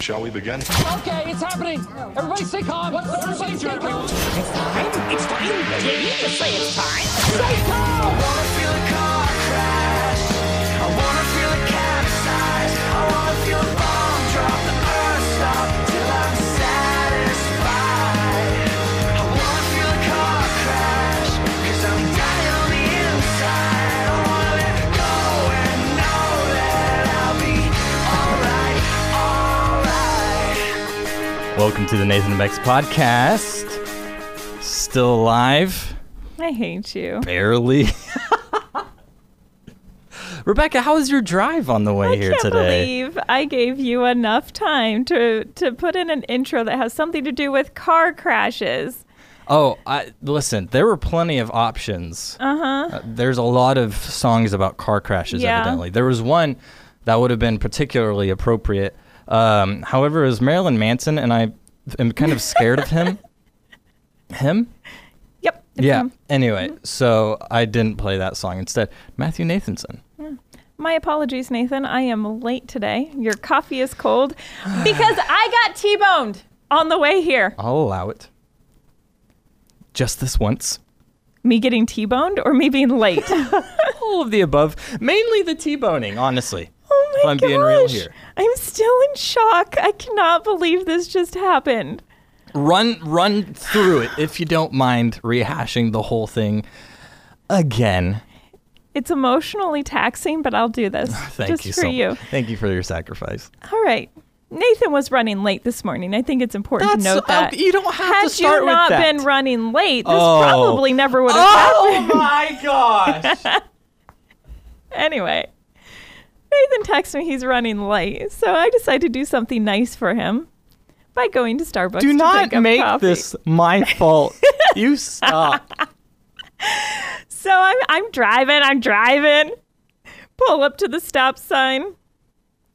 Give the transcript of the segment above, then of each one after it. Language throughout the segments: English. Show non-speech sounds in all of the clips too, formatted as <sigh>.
Shall we begin? Okay, it's happening. Everybody stay calm. What's the procedure? It's time. It's time. You need to say it's time. Stay calm. Welcome to the Nathan and Bex podcast. Still alive, I hate you. barely. <laughs> Rebecca, how was your drive on the way I here can't today? believe I gave you enough time to to put in an intro that has something to do with car crashes. Oh, I, listen, there were plenty of options. Uh-huh. there's a lot of songs about car crashes, Yeah. evidently. There was one that would have been particularly appropriate. Um, however, it was Marilyn Manson, and I am kind of scared of him. <laughs> Him? Yep. Yeah. him. Anyway, so I didn't play that song. Instead, Matthew Nathanson. My apologies, Nathan. I am late today. Your coffee is cold <sighs> because I got T-boned on the way here. I'll allow it. Just this once. Me getting T-boned or me being late? <laughs> All of the above. Mainly the T-boning, honestly. Oh my If I'm gosh. being real here. I'm still in shock. I cannot believe this just happened. Run run through it if you don't mind rehashing the whole thing again. It's emotionally taxing, but I'll do this <laughs> Thank just you for so you. much. Thank you for your sacrifice. All right. Nathan was running late this morning. I think it's important to note that. uh, you don't have Had to start you with not that. been running late, this Oh. probably never would have happened. Oh my gosh. <laughs> Anyway, Nathan texts me he's running late, so I decide to do something nice for him by going to Starbucks. Do to not make coffee. this my fault. you <laughs> stop. So I'm I'm driving. I'm driving. Pull up to the stop sign.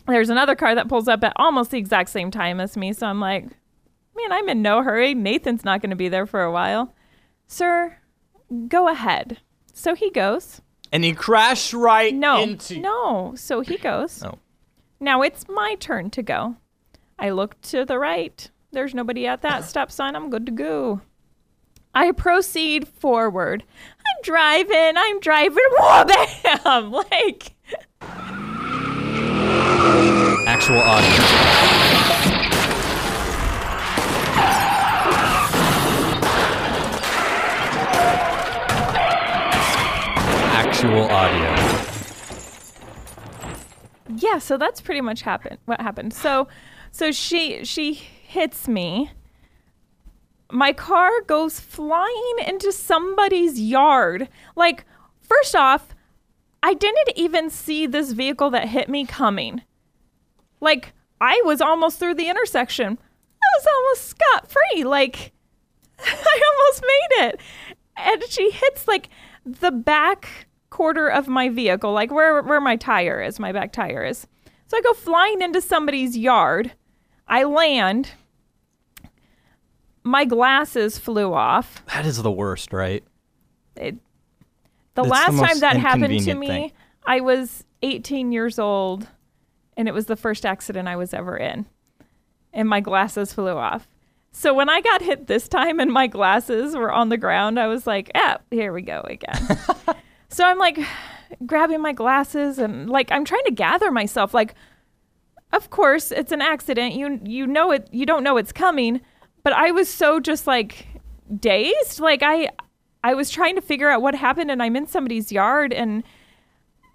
There's another car that pulls up at almost the exact same time as me. So I'm like, man, I'm in no hurry. Nathan's not going to be there for a while. Sir, go ahead. So he goes. And he crashed right No, into no. So he goes. Oh. Now it's my turn to go. I look to the right. There's nobody at that <coughs> stop sign. I'm good to go. I proceed forward. I'm driving. I'm driving. <laughs> Whoa, bam! Like, actual audio. Actual audio. yeah. So that's pretty much happened. What happened? So, so she she hits me. My car goes flying into somebody's yard. Like, first off, I didn't even see this vehicle that hit me coming. Like, I was almost through the intersection. I was almost scot free. Like, <laughs> I almost made it. And she hits like the back quarter of my vehicle, like where where my tire is, my back tire is. So I go flying into somebody's yard. I land. My glasses flew off. That is the worst, right? It, the the last time that happened to me, thing. I was 18 years old, and it was the first accident I was ever in. And my glasses flew off. So when I got hit this time and my glasses were on the ground, I was like, ah, here we go again. <laughs> so I'm like <sighs> grabbing my glasses and like I'm trying to gather myself. Like, of course, it's an accident. You you know it. You don't know it's coming. But I was so just like dazed. Like I I was trying to figure out what happened, and I'm in somebody's yard, and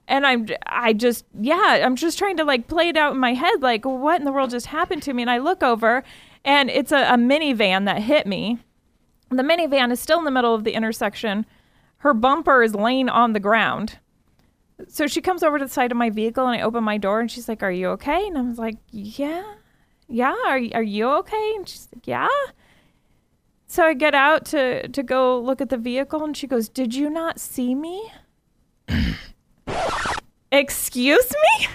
and I'm I just yeah I'm just trying to like play it out in my head. Like what in the world just happened to me? And I look over, and it's a, a minivan that hit me. The minivan is still in the middle of the intersection. Her bumper is laying on the ground. So she comes over to the side of my vehicle and I open my door and she's like, Are you okay? And I was like, Yeah. Yeah. Are, are you okay? And she's like, Yeah. So I get out to, to go look at the vehicle and she goes, Did you not see me? <clears throat> Excuse me?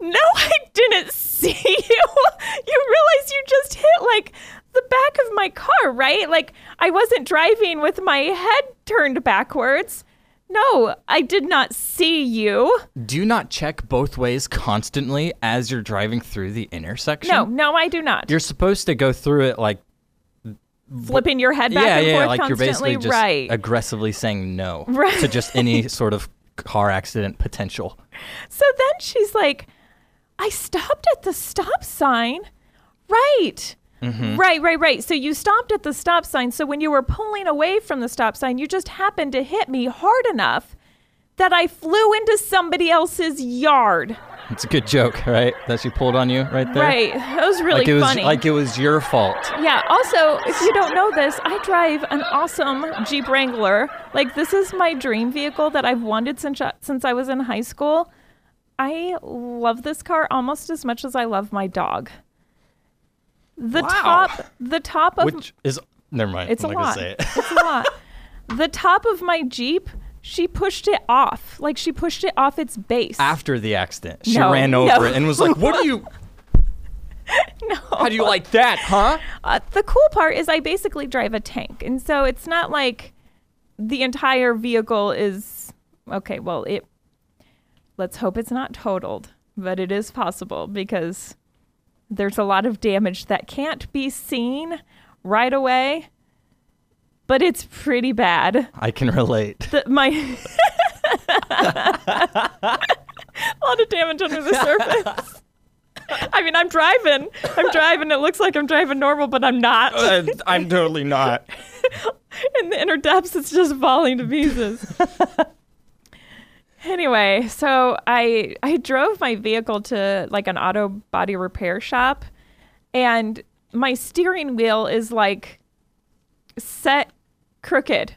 No, I didn't <laughs> see you. You realize you just hit like the back of my car, right? Like I wasn't driving with my head turned backwards. No, I did not see you. Do you not check both ways constantly as you're driving through the intersection? No, no, I do not. You're supposed to go through it like flipping your head back yeah, and yeah, forth like you're basically just right. aggressively saying no <laughs> Right. to just any sort of car accident potential. So then she's like, I stopped at the stop sign. Right. Mm-hmm. Right, right, right. So you stopped at the stop sign. So when you were pulling away from the stop sign, you just happened to hit me hard enough that I flew into somebody else's yard. It's a good joke, right? That she pulled on you right there. Right. That was really Like it was funny. like it was your fault. Yeah. Also, if you don't know this, I drive an awesome Jeep Wrangler. Like this is my dream vehicle that I've wanted since since I was in high school. I love this car almost as much as I love my dog. The Wow. top, the top of Which is never mind. it's a I'm not lot. say it. It's a lot. <laughs> The top of my Jeep, she pushed it off. Like she pushed it off its base. After the accident, she No, ran over no. it and was like, "What do you? <laughs> no. How do you like that, huh?" Uh, the cool part is I basically drive a tank, and so it's not like the entire vehicle is okay. Well, it. Let's hope it's not totaled, but it is possible because there's a lot of damage that can't be seen right away, but it's pretty bad. I can relate. The, my a <laughs> lot of damage under the surface. <laughs> I mean, I'm driving. I'm driving. It looks like I'm driving normal, but I'm not. Uh, I'm totally not. <laughs> in the inner depths it's just falling to pieces anyway so i i drove my vehicle to like an auto body repair shop and my steering wheel is like set crooked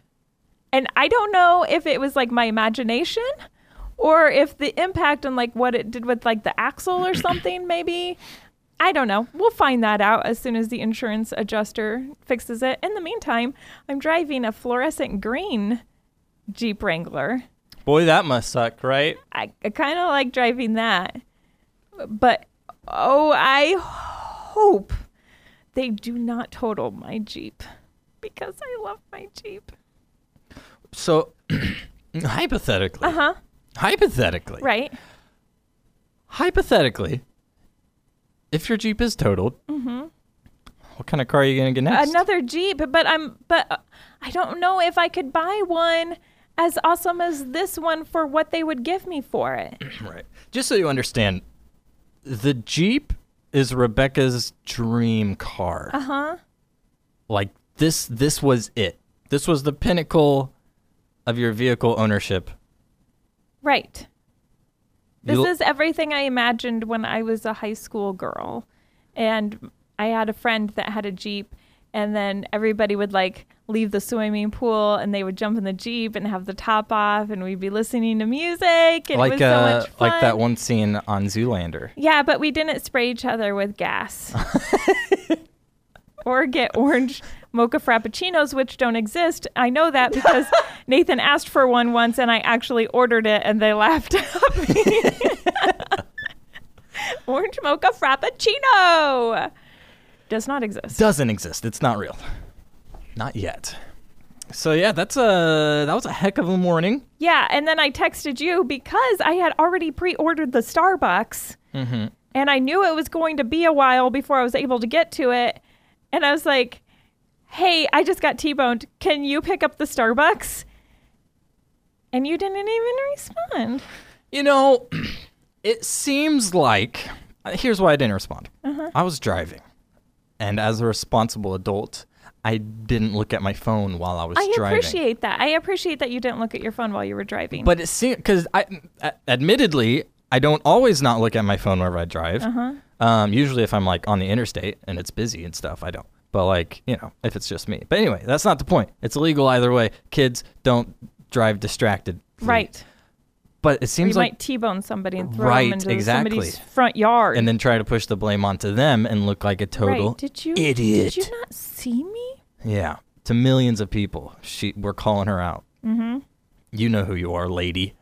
and i don't know if it was like my imagination or if the impact on like what it did with like the axle or <clears throat> something maybe I don't know. We'll find that out as soon as the insurance adjuster fixes it. In the meantime, I'm driving a fluorescent green Jeep Wrangler. Boy, that must suck, right? I, I kind of like driving that. But oh, I hope they do not total my Jeep because I love my Jeep. So, <clears throat> hypothetically, Uh huh. hypothetically, Right. hypothetically, if your Jeep is totaled, Mhm. what kind of car are you gonna get next? Another Jeep, but I'm but uh, I don't know if I could buy one as awesome as this one for what they would give me for it. <clears throat> Right. Just so you understand, the Jeep is Rebecca's dream car. Uh huh. Like this this was it. This was the pinnacle of your vehicle ownership. Right. This is everything I imagined when I was a high school girl. And I had a friend that had a Jeep, and then everybody would like leave the swimming pool and they would jump in the Jeep and have the top off, and we'd be listening to music. And it like was so uh much fun. like that one scene on Zoolander. Yeah, but we didn't spray each other with gas. <laughs> or get orange mocha frappuccinos, which don't exist. I know that because <laughs> Nathan asked for one once and I actually ordered it and they laughed at me. <laughs> orange mocha frappuccino does not exist. Doesn't exist. It's not real. Not yet. So yeah, that's a that was a heck of a morning. Yeah, and then I texted you because I had already pre-ordered the Starbucks, and I knew it was going to be a while before I was able to get to it. And I was like, "Hey, I just got T-boned. Can you pick up the Starbucks?" And you didn't even respond. You know, <clears throat> it seems like uh, here's why I didn't respond. Uh-huh. I was driving, and as a responsible adult, I didn't look at my phone while I was I driving. I appreciate that. I appreciate that you didn't look at your phone while you were driving. But it seems because I, a- admittedly, I don't always not look at my phone whenever I drive. Uh-huh. Um, usually, if I'm like on the interstate and it's busy and stuff, I don't. But like you know, if it's just me. But anyway, that's not the point. It's illegal either way. Kids don't drive distracted. right. But it seems like you might T-bone somebody and throw Right, them into exactly. somebody's front yard. and then try to push the blame onto them and look like a total right. Did you idiot. Did you not see me? Yeah, to millions of people, she we're calling her out. Mm-hmm. You know who you are, lady.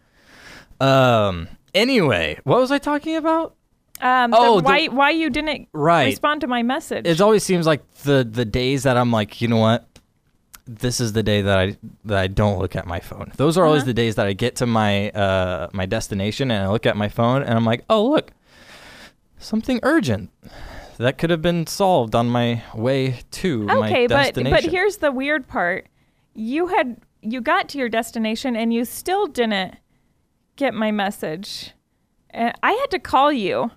Um. Anyway, what was I talking about? Um, Oh, the- why why you didn't Right. respond to my message? It always seems like the the days that I'm like, you know what, this is the day that I that I don't look at my phone. Those are always Uh-huh. the days that I get to my uh my destination and I look at my phone and I'm like, "Oh, look. Something urgent." That could have been solved on my way to my Okay, but destination. but here's the weird part. You had you got to your destination and you still didn't get my message. And I had to call you.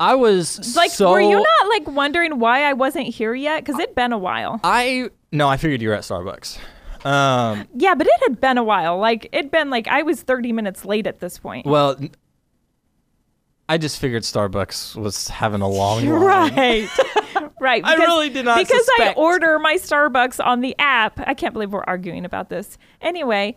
I was Like so were you not like wondering why I wasn't here yet cuz it'd been a while. I no, I figured you were at Starbucks. Um, Yeah, but it had been a while. Like it'd been like I was 30 minutes late at this point. well, I just figured Starbucks was having a long <laughs> line. Right. <laughs> right. I because- really did not Because suspect. I order my Starbucks on the app. I can't believe we're arguing about this. Anyway,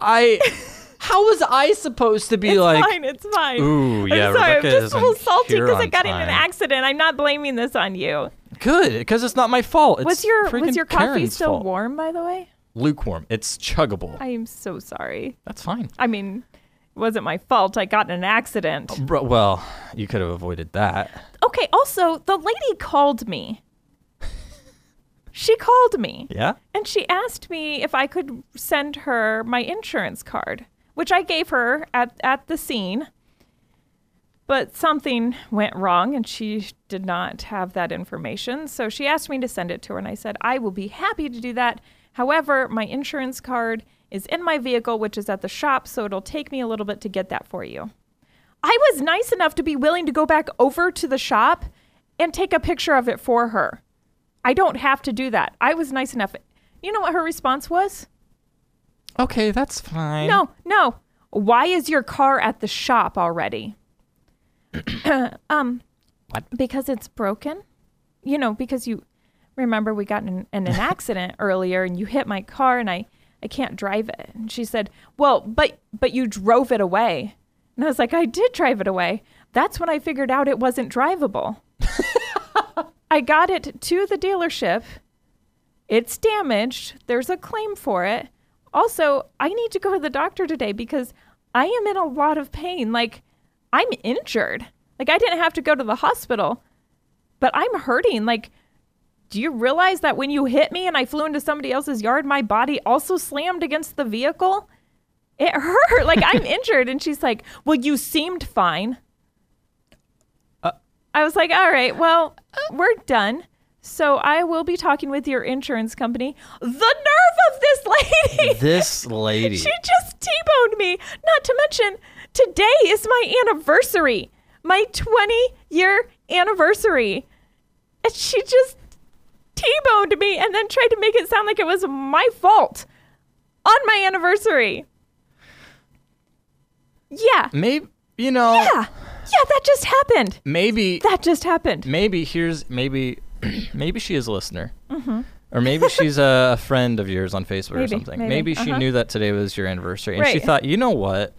I <laughs> how was I supposed to be it's like fine. It's fine. Ooh, yeah, I'm sorry. Rebecca I'm just a little salty because I got in an accident. I'm not blaming this on you. Good because it's not my fault. It's was your was your coffee Karen's still fault. warm, by the way? Lukewarm. It's chuggable. I am so sorry. That's fine. I mean, it wasn't my fault. I got in an accident. Oh, bro, well, you could have avoided that. Okay. Also, the lady called me. She called me. Yeah. And she asked me if I could send her my insurance card, which I gave her at, at the scene. But something went wrong and she did not have that information. So she asked me to send it to her, and I said, I will be happy to do that. However, my insurance card is in my vehicle, which is at the shop, so it'll take me a little bit to get that for you. I was nice enough to be willing to go back over to the shop and take a picture of it for her. I don't have to do that. I was nice enough. You know what her response was? Okay, that's fine. No, no. Why is your car at the shop already? <coughs> um, What? Because it's broken. You know, because you remember we got in, in an <laughs> accident earlier and you hit my car and I I can't drive it. And she said, "Well, but but you drove it away." And I was like, "I did drive it away." That's when I figured out it wasn't drivable. <laughs> I got it to the dealership. It's damaged. There's a claim for it. Also, I need to go to the doctor today because I am in a lot of pain. Like, I'm injured. Like, I didn't have to go to the hospital, but I'm hurting. Like, do you realize that when you hit me and I flew into somebody else's yard, my body also slammed against the vehicle? It <laughs> hurt. Like, I'm <laughs> injured. And she's like, Well, you seemed fine. I was like, all right, well, we're done. So I will be talking with your insurance company. The nerve of this <laughs> lady! This lady. she just T-boned me. Not to mention, today is my anniversary, my 20 year anniversary. And she just T-boned me and then tried to make it sound like it was my fault on my anniversary. Yeah. maybe you know. Yeah. Yeah, that just happened. Maybe That just happened. maybe here's maybe <clears throat> maybe she is a listener. Or maybe <laughs> she's a friend of yours on Facebook or Mm-hmm. Something. maybe, Maybe, she uh-huh. knew that today was your anniversary and she thought, you know what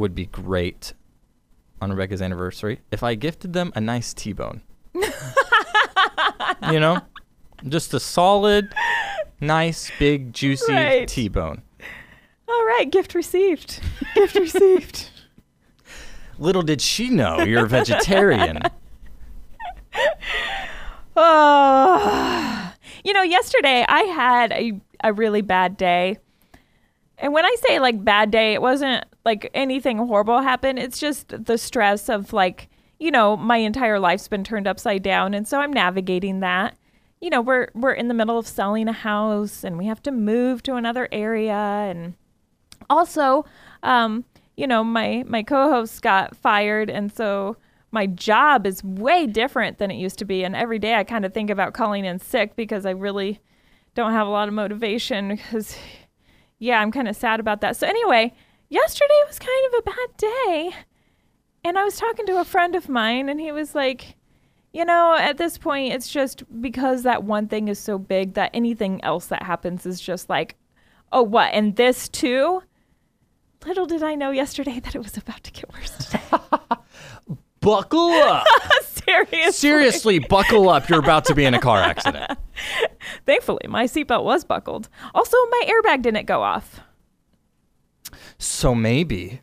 would be great on Rebecca's anniversary if I gifted them a nice T-bone. you know, just a solid, nice, big, juicy Right. T-bone. All right, gift received. gift received. <laughs> Little did she know you're a vegetarian. Oh, <laughs> you know, yesterday I had a, a really bad day. And when I say like bad day, it wasn't like anything horrible happened. It's just the stress of like, you know, my entire life's been turned upside down. And so I'm navigating that. You know, we're we're in the middle of selling a house and we have to move to another area and also um, you know, my my co-host got fired and so my job is way different than it used to be and every day I kind of think about calling in sick because I really don't have a lot of motivation because yeah, I'm kind of sad about that. So anyway, yesterday was kind of a bad day. And I was talking to a friend of mine and he was like, you know, at this point it's just because that one thing is so big that anything else that happens is just like, oh, what? And this too? Little did I know yesterday that it was about to get worse today. <laughs> Buckle up. <laughs> Seriously. Seriously, buckle up. You're about to be in a car accident. <laughs> Thankfully, my seatbelt was buckled. Also, my airbag didn't go off. So maybe,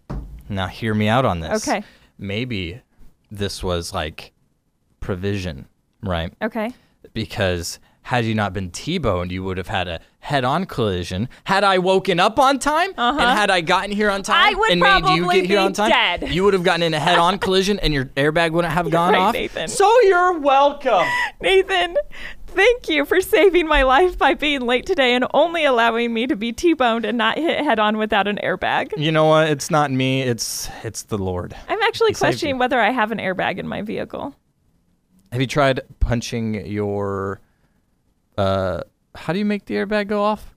now hear me out on this. Okay. Maybe this was like provision, right? Okay. Because had you not been T-boned, you would have had a head-on collision. Had I woken up on time and had I gotten here on time Uh-huh. I would and made you probably get here be on time, dead. you would have gotten in a head-on <laughs> collision and your airbag wouldn't have gone right, off. Nathan. So you're welcome. Nathan, thank you for saving my life by being late today and only allowing me to be T-boned and not hit head on without an airbag. you know what? It's not me. It's it's the Lord. I'm actually He questioning whether I have an airbag in my vehicle. Have you tried punching your? Uh, how do you make the airbag go off?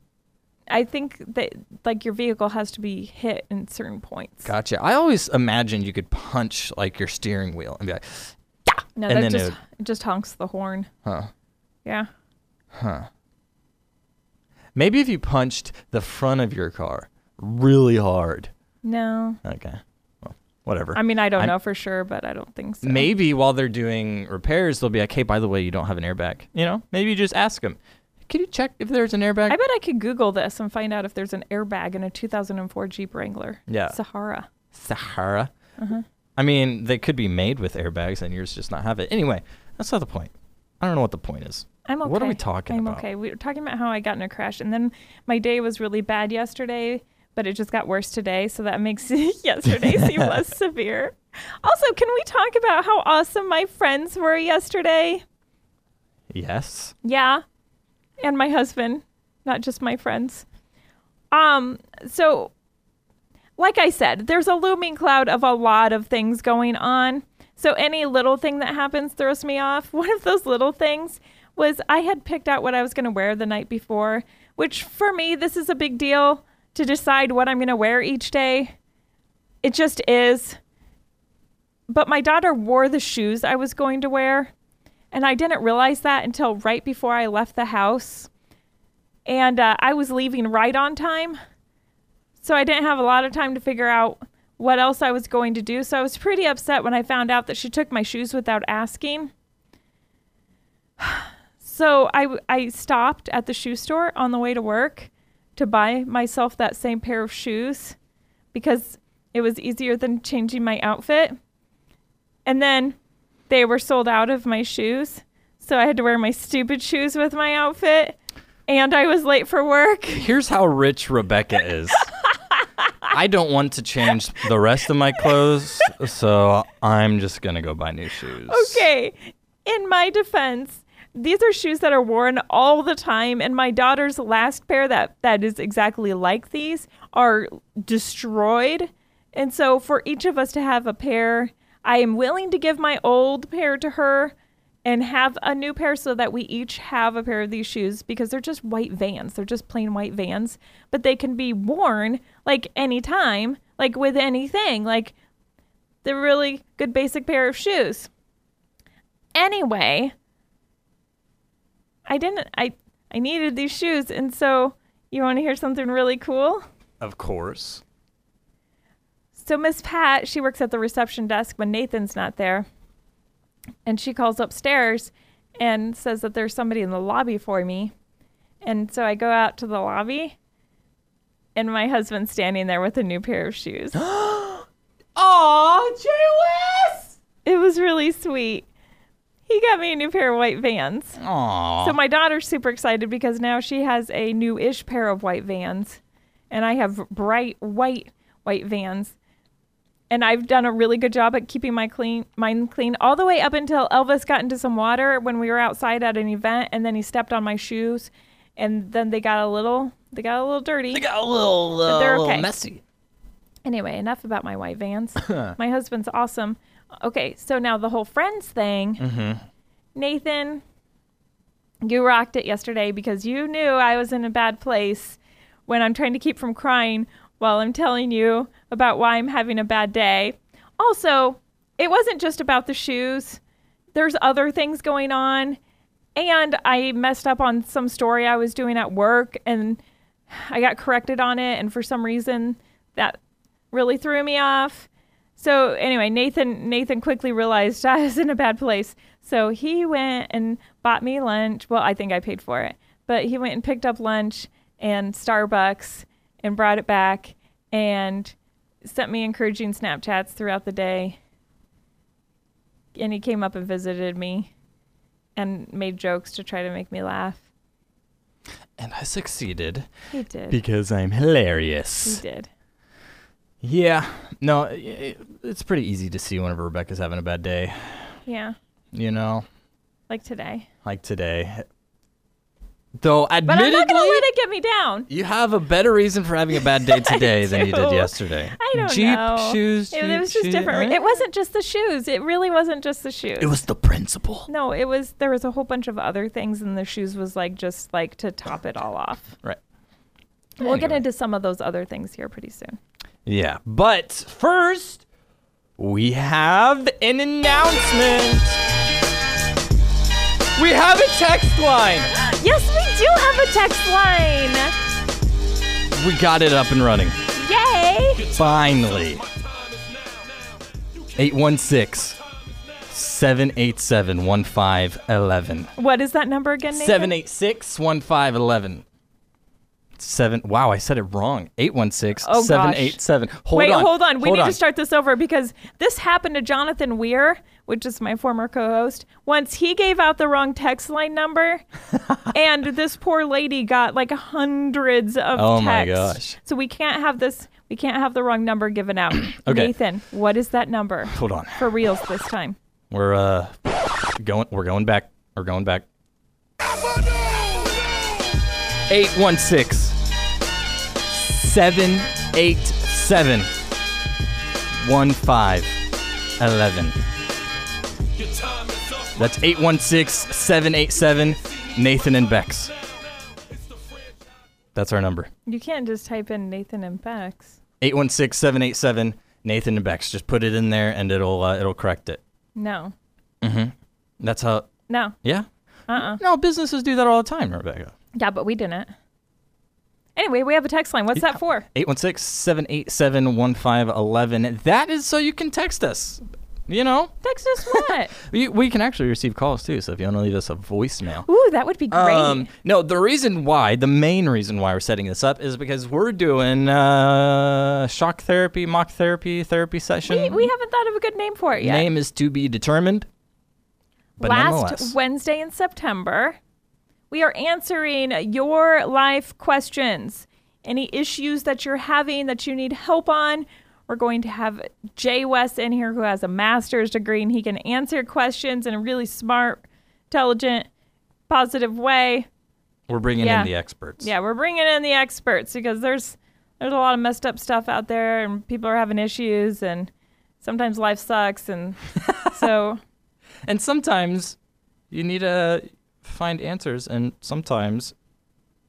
I think that like your vehicle has to be hit in certain points. Gotcha. I always imagined you could punch like your steering wheel and be like, yeah. No, and that then it just would- it just honks the horn. huh. Yeah. Huh. Maybe if you punched the front of your car really hard. No. Okay. Well, whatever. I mean, I don't I'm- know for sure, but I don't think so. maybe while they're doing repairs, they'll be like, hey, by the way, you don't have an airbag. You know, maybe you just ask them, can you check if there's an airbag? I bet I could Google this and find out if there's an airbag in a 2004 Jeep Wrangler. Yeah. Sahara. Sahara. Uh-huh. I mean, they could be made with airbags and yours just not have it. Anyway, that's not the point. I don't know what the point is. I'm okay. What are we talking about? I'm about? okay. We were talking about how I got in a crash, and then my day was really bad yesterday, but it just got worse today, so that makes <laughs> yesterday seem <laughs> less severe. Also, can we talk about how awesome my friends were yesterday? Yes. Yeah. And my husband, not just my friends. Um, so like I said, there's a looming cloud of a lot of things going on. So any little thing that happens throws me off. <laughs> One of those little things was I had picked out what I was going to wear the night before, which for me this is a big deal to decide what I'm going to wear each day. It just is. But my daughter wore the shoes I was going to wear. And I didn't realize that until right before I left the house. And uh, I was leaving right on time. So I didn't have a lot of time to figure out what else I was going to do. So I was pretty upset when I found out that she took my shoes without asking. <sighs> So I, I stopped at the shoe store on the way to work to buy myself that same pair of shoes because it was easier than changing my outfit. And then they were sold out of my shoes. So I had to wear my stupid shoes with my outfit. And I was late for work. Here's how rich Rebecca is. <laughs> I don't want to change the rest of my clothes, so I'm just gonna go buy new shoes. Okay. In my defense, these are shoes that are worn all the time, and my daughter's last pair that that is exactly like these are destroyed. And so, for each of us to have a pair, I am willing to give my old pair to her and have a new pair so that we each have a pair of these shoes because they're just white vans. They're just plain white vans, but they can be worn like anytime, like with anything. Like they're really good basic pair of shoes. Anyway, I didn't I I needed these shoes and so you want to hear something really cool? Of course. So Miss Pat, she works at the reception desk when Nathan's not there. And she calls upstairs and says that there's somebody in the lobby for me. And so I go out to the lobby and my husband's standing there with a new pair of shoes. <gasps> Aw, Jay West! it was really sweet. He got me a new pair of white vans. Aw. So my daughter's super excited because now she has a new-ish pair of white vans, and I have bright white white vans. And I've done a really good job at keeping my clean mine clean all the way up until Elvis got into some water when we were outside at an event, and then he stepped on my shoes, and then they got a little they got a little dirty. They got a little, uh, they're okay. messy. Anyway, enough about my white vans. <laughs> my husband's awesome. Okay, so now the whole friends thing. Mm-hmm. Nathan, you rocked it yesterday because you knew I was in a bad place when I'm trying to keep from crying while I'm telling you about why I'm having a bad day. Also, it wasn't just about the shoes. There's other things going on. And I messed up on some story I was doing at work and I got corrected on it and for some reason that really threw me off. So anyway, Nathan Nathan quickly realized <laughs> I was in a bad place. So he went and bought me lunch. Well, I think I paid for it. But he went and picked up lunch and Starbucks and brought it back and sent me encouraging Snapchats throughout the day. And he came up and visited me and made jokes to try to make me laugh. and I succeeded He did. because I'm hilarious. he did. Yeah, no, it's pretty easy to see whenever Rebecca's having a bad day. Yeah. You know, Like today. like today. Though, admittedly, But admittedly, I'm not gonna let it get me down. you have a better reason for having a bad day <laughs> today than you did yesterday. I don't Jeep know. shoes. It, Jeep it was just shoes, different. It wasn't just the shoes. It really wasn't just the shoes. It was the principle. No, it was there was a whole bunch of other things and the shoes was like just like to top it all off. Right. We'll get into some of those other things here pretty soon. Yeah, but first, we have an announcement. We have a text line. Yes, we do have a text line. We got it up and running. Yay! Finally. 816 787 1511. What is that number again, Nathan? 786 1511. Seven. Wow, I said it wrong. 816 Oh, gosh. 787. Hold Wait, on. hold on. We hold need on. to start this over because this happened to Jonathan Weir, which is my former co-host. Once he gave out the wrong text line number, <laughs> and this poor lady got like hundreds of texts. Oh my gosh. So we can't have this. We can't have the wrong number given out. <clears throat> Okay. Nathan, what is that number Hold on. for reals this time? We're uh going we're going back. We're going back. 816 787 1511. That's 816 787 Nathan and Bex. That's our number. You can't just type in Nathan and Bex. 816 787 Nathan and Bex. Just put it in there and it'll uh, it'll correct it. No, Mhm. That's how no, yeah. uh-uh. No, businesses do that all the time, Rebecca. Yeah, but we didn't. Anyway, we have a text line. What's that for? 816-787-1511. That is so you can text us. You know, Text us what? <laughs> we, we can actually receive calls too. So if you want to leave us a voicemail. Ooh, that would be great. Um, no, the reason why, the main reason why we're setting this up is because we're doing uh, shock therapy, mock therapy, therapy session. we, we haven't thought of a good name for it yet. Name is to be determined. But Last Wednesday in September, we are answering your life questions. Any issues that you're having that you need help on, we're going to have Jay West in here who has a master's degree and he can answer questions in a really smart, intelligent, positive way. we're bringing yeah. in the experts. Yeah, we're bringing in the experts because there's there's a lot of messed up stuff out there and people are having issues and sometimes life sucks and <laughs> so And sometimes you need to find answers, and sometimes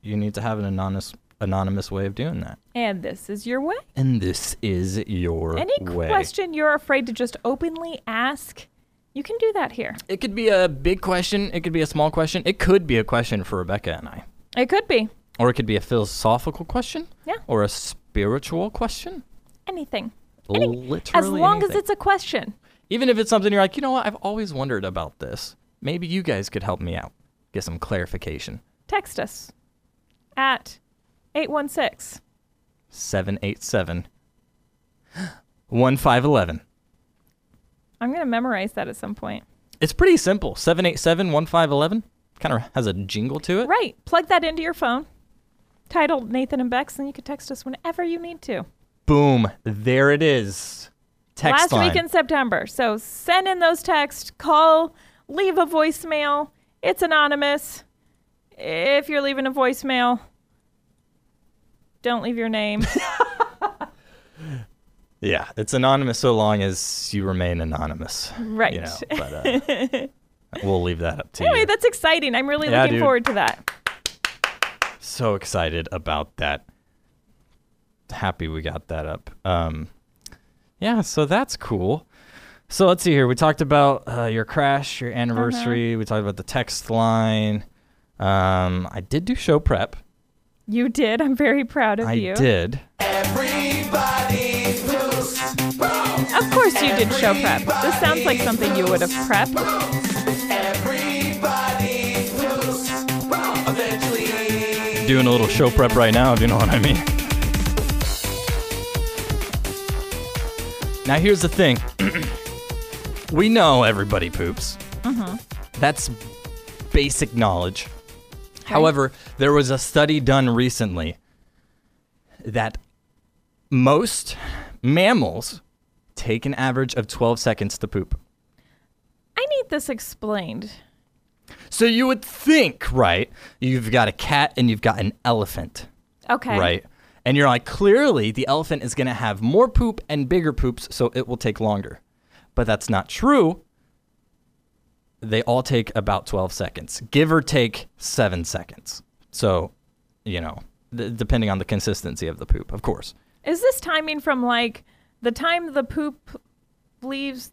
you need to have an anonymous anonymous way of doing that. and this is your way. And this is your Any way. question you're afraid to just openly ask, you can do that here. It could be a big question. It could be a small question. It could be a question for Rebecca and I, It could be or it could be a philosophical question. Yeah. Or a spiritual question. anything. Any- Literally. as long as it's a question. even if it's something you're like, you know what, I've always wondered about this. Maybe you guys could help me out, get some clarification. Text us at 816. 787 1511. I'm going to memorize that at some point. It's pretty simple. 787 1511 kind of has a jingle to it. Right. Plug that into your phone. Titled Nathan and Bex, and you can text us whenever you need to. Boom. There it is. Text last line. week in September. So send in those texts, call, leave a voicemail. It's anonymous. If you're leaving a voicemail, don't leave your name. <laughs> Yeah, it's anonymous so long as you remain anonymous. right. You know, <laughs> but uh, we'll leave that up to anyway, you. that's exciting. I'm really Yeah, looking dude. forward to that. so excited about that. Happy we got that up. Um, yeah, so that's cool. So let's see here. We talked about uh, your crash, your anniversary. We talked about the text line. Um, I did do show prep. You did. I'm very proud of I you. I did. Of course you did show prep. This sounds like something you would have prepped. Doing a little show prep right now, do you know what I mean. Now here's the thing. <clears throat> we know everybody poops. Mm-hmm. That's basic knowledge. However, there was a study done recently that most mammals take an average of 12 seconds to poop. I need this explained. So you would think, right? You've got a cat and you've got an elephant, Okay. right? And you're like, clearly the elephant is going to have more poop and bigger poops, so it will take longer. But that's not true. They all take about 12 seconds, give or take seven seconds. So, you know, th- depending on the consistency of the poop, of course. Is this timing from like the time the poop leaves?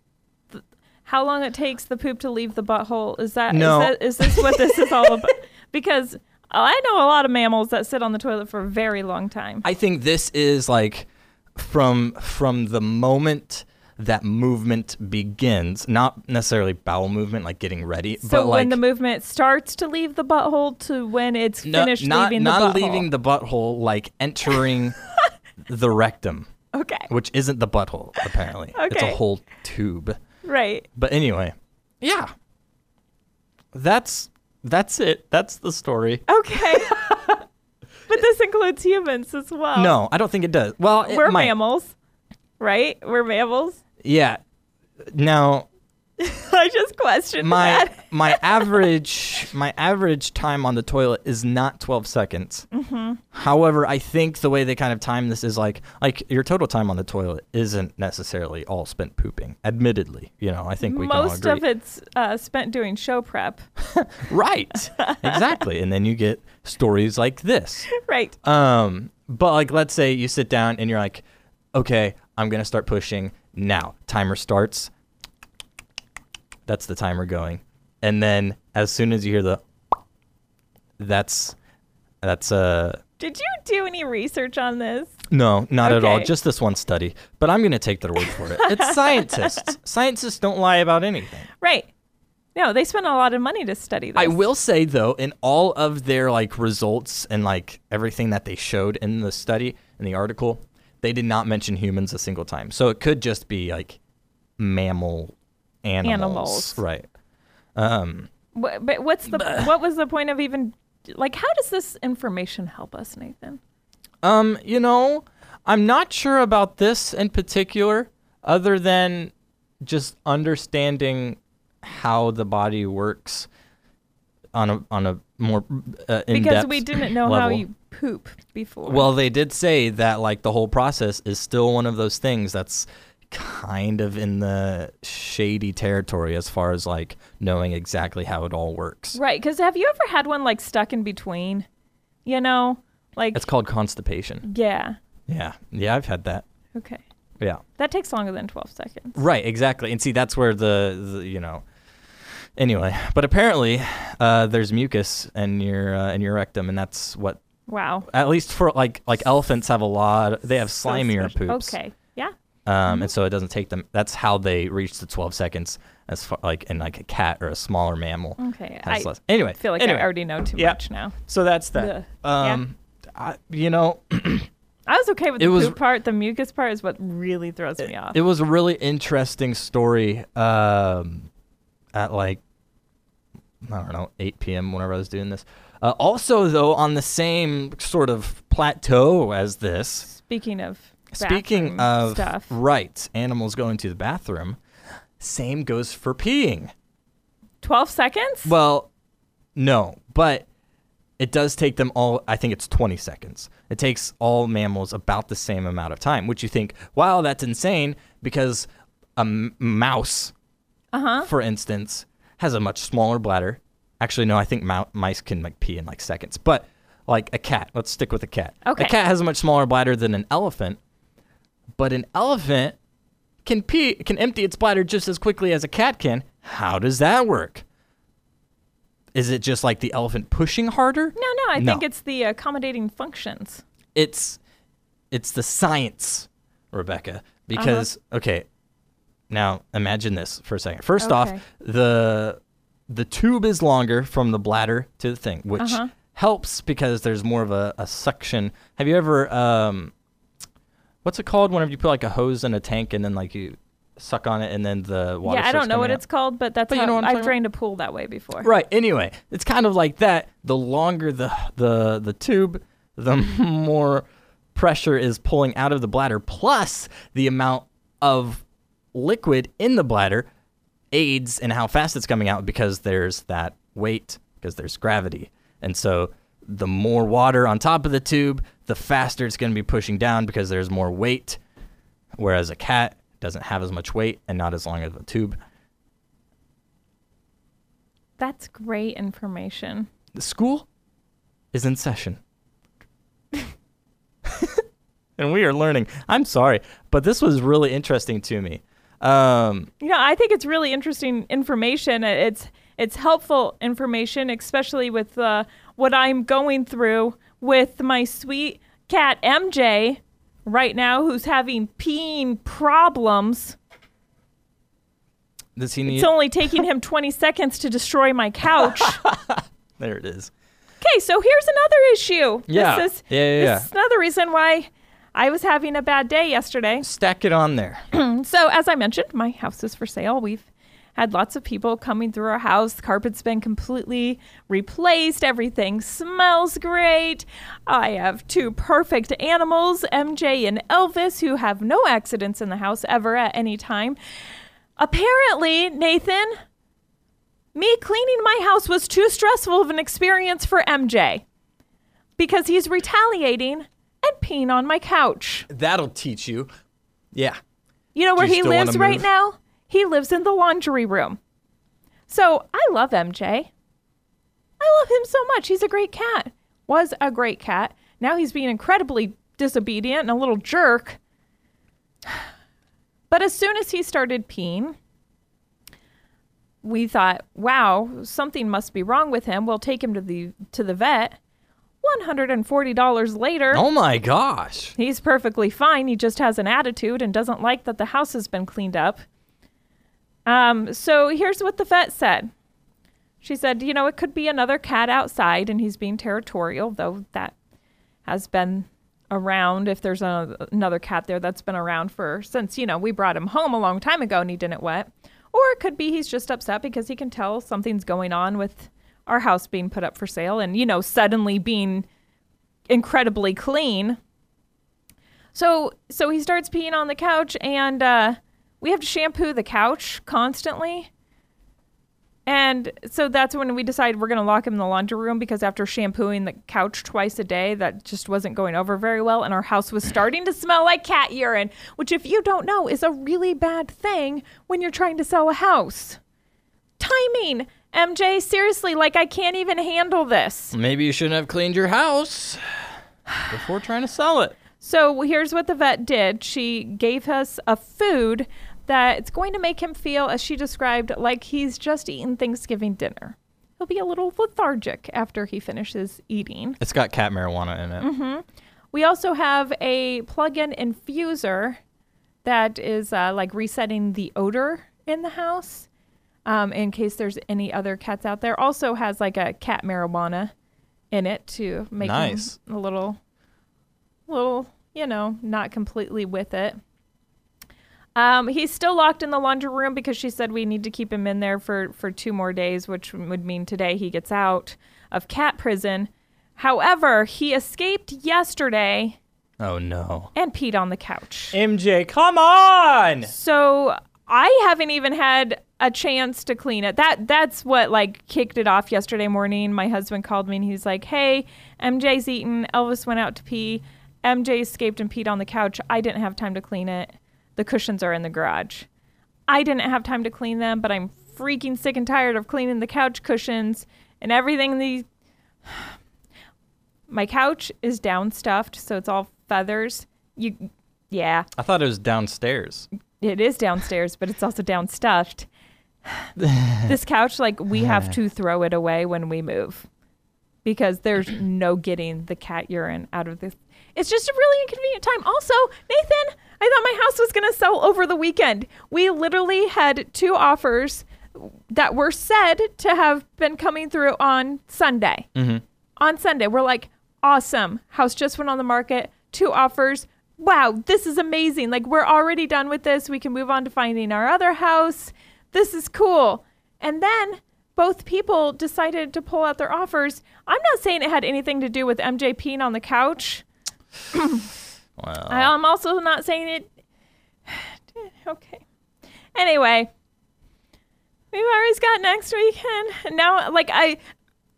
th- how long it takes the poop to leave the butthole? Is that is No. that is this what this is all about? <laughs> Because I know a lot of mammals that sit on the toilet for a very long time. I think this is like from from the moment that movement begins, not necessarily bowel movement like getting ready, so but like when the movement starts to leave the butthole to when it's no- finished not leaving not the butthole. leaving the butthole, like entering <laughs> the rectum, okay. which isn't the butthole apparently. Okay. It's a whole tube. Right. But anyway, yeah, that's that's it. That's the story. Okay. <laughs> but this includes humans as well. No, I don't think it does. Well, it We're might. mammals. Right? We're mammals. Yeah. Now, <laughs> I just questioned my that. my <laughs> average my average time on the toilet is not 12 seconds. Mm-hmm. However, I think the way they kind of time this is like like your total time on the toilet isn't necessarily all spent pooping. Admittedly, you know, I think we Most of it's uh, spent doing show prep. <laughs> right, exactly, and then you get stories like this. right. Um, but like, let's say you sit down and you're like, okay, I'm gonna start pushing now. Timer starts. That's the timer going, and then as soon as you hear the, that's, that's uh Did you do any research on this? no, not at all. Okay. Just this one study. But I'm gonna take their word for it. It's scientists. <laughs> scientists don't lie about anything. Right. No, they spent a lot of money to study this. I will say though, in all of their like results and like everything that they showed in the study in the article, they did not mention humans a single time. So it could just be like mammal animals, Animals. right? Um, Wha- But what's the what was the point of even like how does this information help us, Nathan? um, you know, I'm not sure about this in particular, other than just understanding how the body works on a on a more uh, in Because we didn't know how you poop before. Well, they did say that like the whole process is still one of those things that's kind of in the shady territory as far as like knowing exactly how it all works. right, because have you ever had one like stuck in between? You know, like It's called constipation. yeah. Yeah. Yeah, I've had that. Okay, Yeah. that takes longer than twelve seconds. Right, exactly. And see that's where the, the you know Anyway, but apparently uh, there's mucus in your uh, in your rectum and that's what Wow. at least for like like elephants have a lot they have So slimier special. poops. Okay. Yeah. um, and so it doesn't take them. That's how they reach the 12 seconds, as far like in like a cat or a smaller mammal. Okay. has I less. Anyway, feel like anyway, I already know too Yeah. much now. So that's that. Ugh. Yeah. Um, I, you know, I was okay with It the was- poop part. The mucus part is what really throws me off. it was a really interesting story. Um, at like I don't know 8 p.m. whenever I was doing this. Uh, also, though, on the same sort of plateau as this, Speaking of speaking of stuff, right, animals going to the bathroom. Same goes for peeing. twelve seconds. Well, no, but it does take them all. I think it's 20 seconds. It takes all mammals about the same amount of time, which you think, wow, that's insane because a m- mouse, Uh-huh. for instance, has a much smaller bladder. Actually, no, I think mice can like pee in like seconds, but like a cat. Let's stick with a cat. Okay. A cat has a much smaller bladder than an elephant, but an elephant can pee can empty its bladder just as quickly as a cat can. How does that work? Is it just like the elephant pushing harder? No, no, I No. think it's the accommodating functions. It's it's the science, Rebecca. Because uh-huh. okay, now imagine this for a second. First Okay. off, the the tube is longer from the bladder to the thing, which Uh-huh. helps because there's more of a, a suction. Have you ever um what's it called whenever you put like a hose in a tank and then like you suck on it and then the water. yeah, I don't know what out. it's called, but that's But you know I've drained a pool that way before. Right. Anyway, it's kind of like that. The longer the the the tube, the <laughs> more pressure is pulling out of the bladder. Plus, the amount of liquid in the bladder aids in how fast it's coming out because there's that weight because there's gravity, and so the more water on top of the tube, the faster it's going to be pushing down because there's more weight. Whereas a cat doesn't have as much weight and not as long of a tube. That's great information. The school is in session. <laughs> <laughs> and we are learning. I'm sorry, but this was really interesting to me. Um, You know, I think it's really interesting information. It's it's helpful information, especially with uh, what I'm going through with my sweet cat MJ right now, who's having peeing problems. does he need? It's only taking him <laughs> 20 seconds to destroy my couch. there it is. Okay, so here's another issue. Yeah. This is, Yeah, yeah, this yeah. is another reason why I was having a bad day yesterday. <clears throat> Stack it on there. So, as I mentioned, my house is for sale. We've had lots of people coming through our house. The carpet's been completely replaced. Everything smells great. I have two perfect animals, MJ and Elvis, who have no accidents in the house ever at any time. Apparently, Nathan, me cleaning my house was too stressful of an experience for MJ because he's retaliating and peeing on my couch. That'll teach you. Yeah. You know where you he lives right now? He lives in the laundry room. So I love MJ. I love him so much. He's a great cat. Was a great cat. Now he's being incredibly disobedient and a little jerk. <sighs> But as soon as he started peeing, we thought, wow, something must be wrong with him. We'll take him to the to the vet. $140 later. Oh my gosh. He's perfectly fine. He just has an attitude and doesn't like that the house has been cleaned up. Um, so here's what the vet said. She said, you know, it could be another cat outside and he's being territorial, though that has been around. If there's a, another cat there that's been around for since, you know, we brought him home a long time ago and he didn't wet. Or it could be he's just upset because he can tell something's going on with our house being put up for sale and, you know, suddenly being incredibly clean. So so he starts peeing on the couch and uh, we have to shampoo the couch constantly. And so that's when we decided we're going to lock him in the laundry room because after shampooing the couch twice a day, that just wasn't going over very well. And our house was starting to smell like cat urine, which, if you don't know, is a really bad thing when you're trying to sell a house. Timing! MJ, seriously, like I can't even handle this. Maybe you shouldn't have cleaned your house <sighs> before trying to sell it. So here's what the vet did. She gave us a food that it's going to make him feel, as she described, like he's just eaten Thanksgiving dinner. He'll be a little lethargic after he finishes eating. It's got cat marijuana in it. Mm-hmm. We also have a plug-in infuser that is uh, like resetting the odor in the house um, in case there's any other cats out there. Also has like a cat marijuana in it to make Nice. him a little, little, you know, not completely with it. Um, he's still locked in the laundry room because she said we need to keep him in there for, for two more days, which would mean today he gets out of cat prison. However, he escaped yesterday Oh no. and peed on the couch. MJ, come on! So I haven't even had a chance to clean it. That that's what like kicked it off yesterday morning. My husband called me and he's like, "Hey, MJ's eaten. Elvis went out to pee. MJ escaped and peed on the couch. I didn't have time to clean it. The cushions are in the garage. I didn't have time to clean them, but I'm freaking sick and tired of cleaning the couch cushions and everything the <sighs> my couch is down stuffed, so it's all feathers. You yeah. I thought it was downstairs. It is downstairs, but it's also down stuffed. This couch, like, we have to <sighs> throw it away when we move because there's no getting the cat urine out of this. It's just a really inconvenient time. Also, Nathan, I thought my house was going to sell over the weekend. We literally had two offers that were said to have been coming through on Sunday. Mhm. On Sunday, we're like, awesome. House just went on the market. Two offers, wow, this is amazing. Like, we're already done with this. We can move on to finding our other house. This is cool. And then both people decided to pull out their offers. I'm not saying it had anything to do with MJ peeing on the couch. <sighs> Well, I'm also not saying it. <sighs> okay. Anyway, we've always got next weekend. And now, like, I.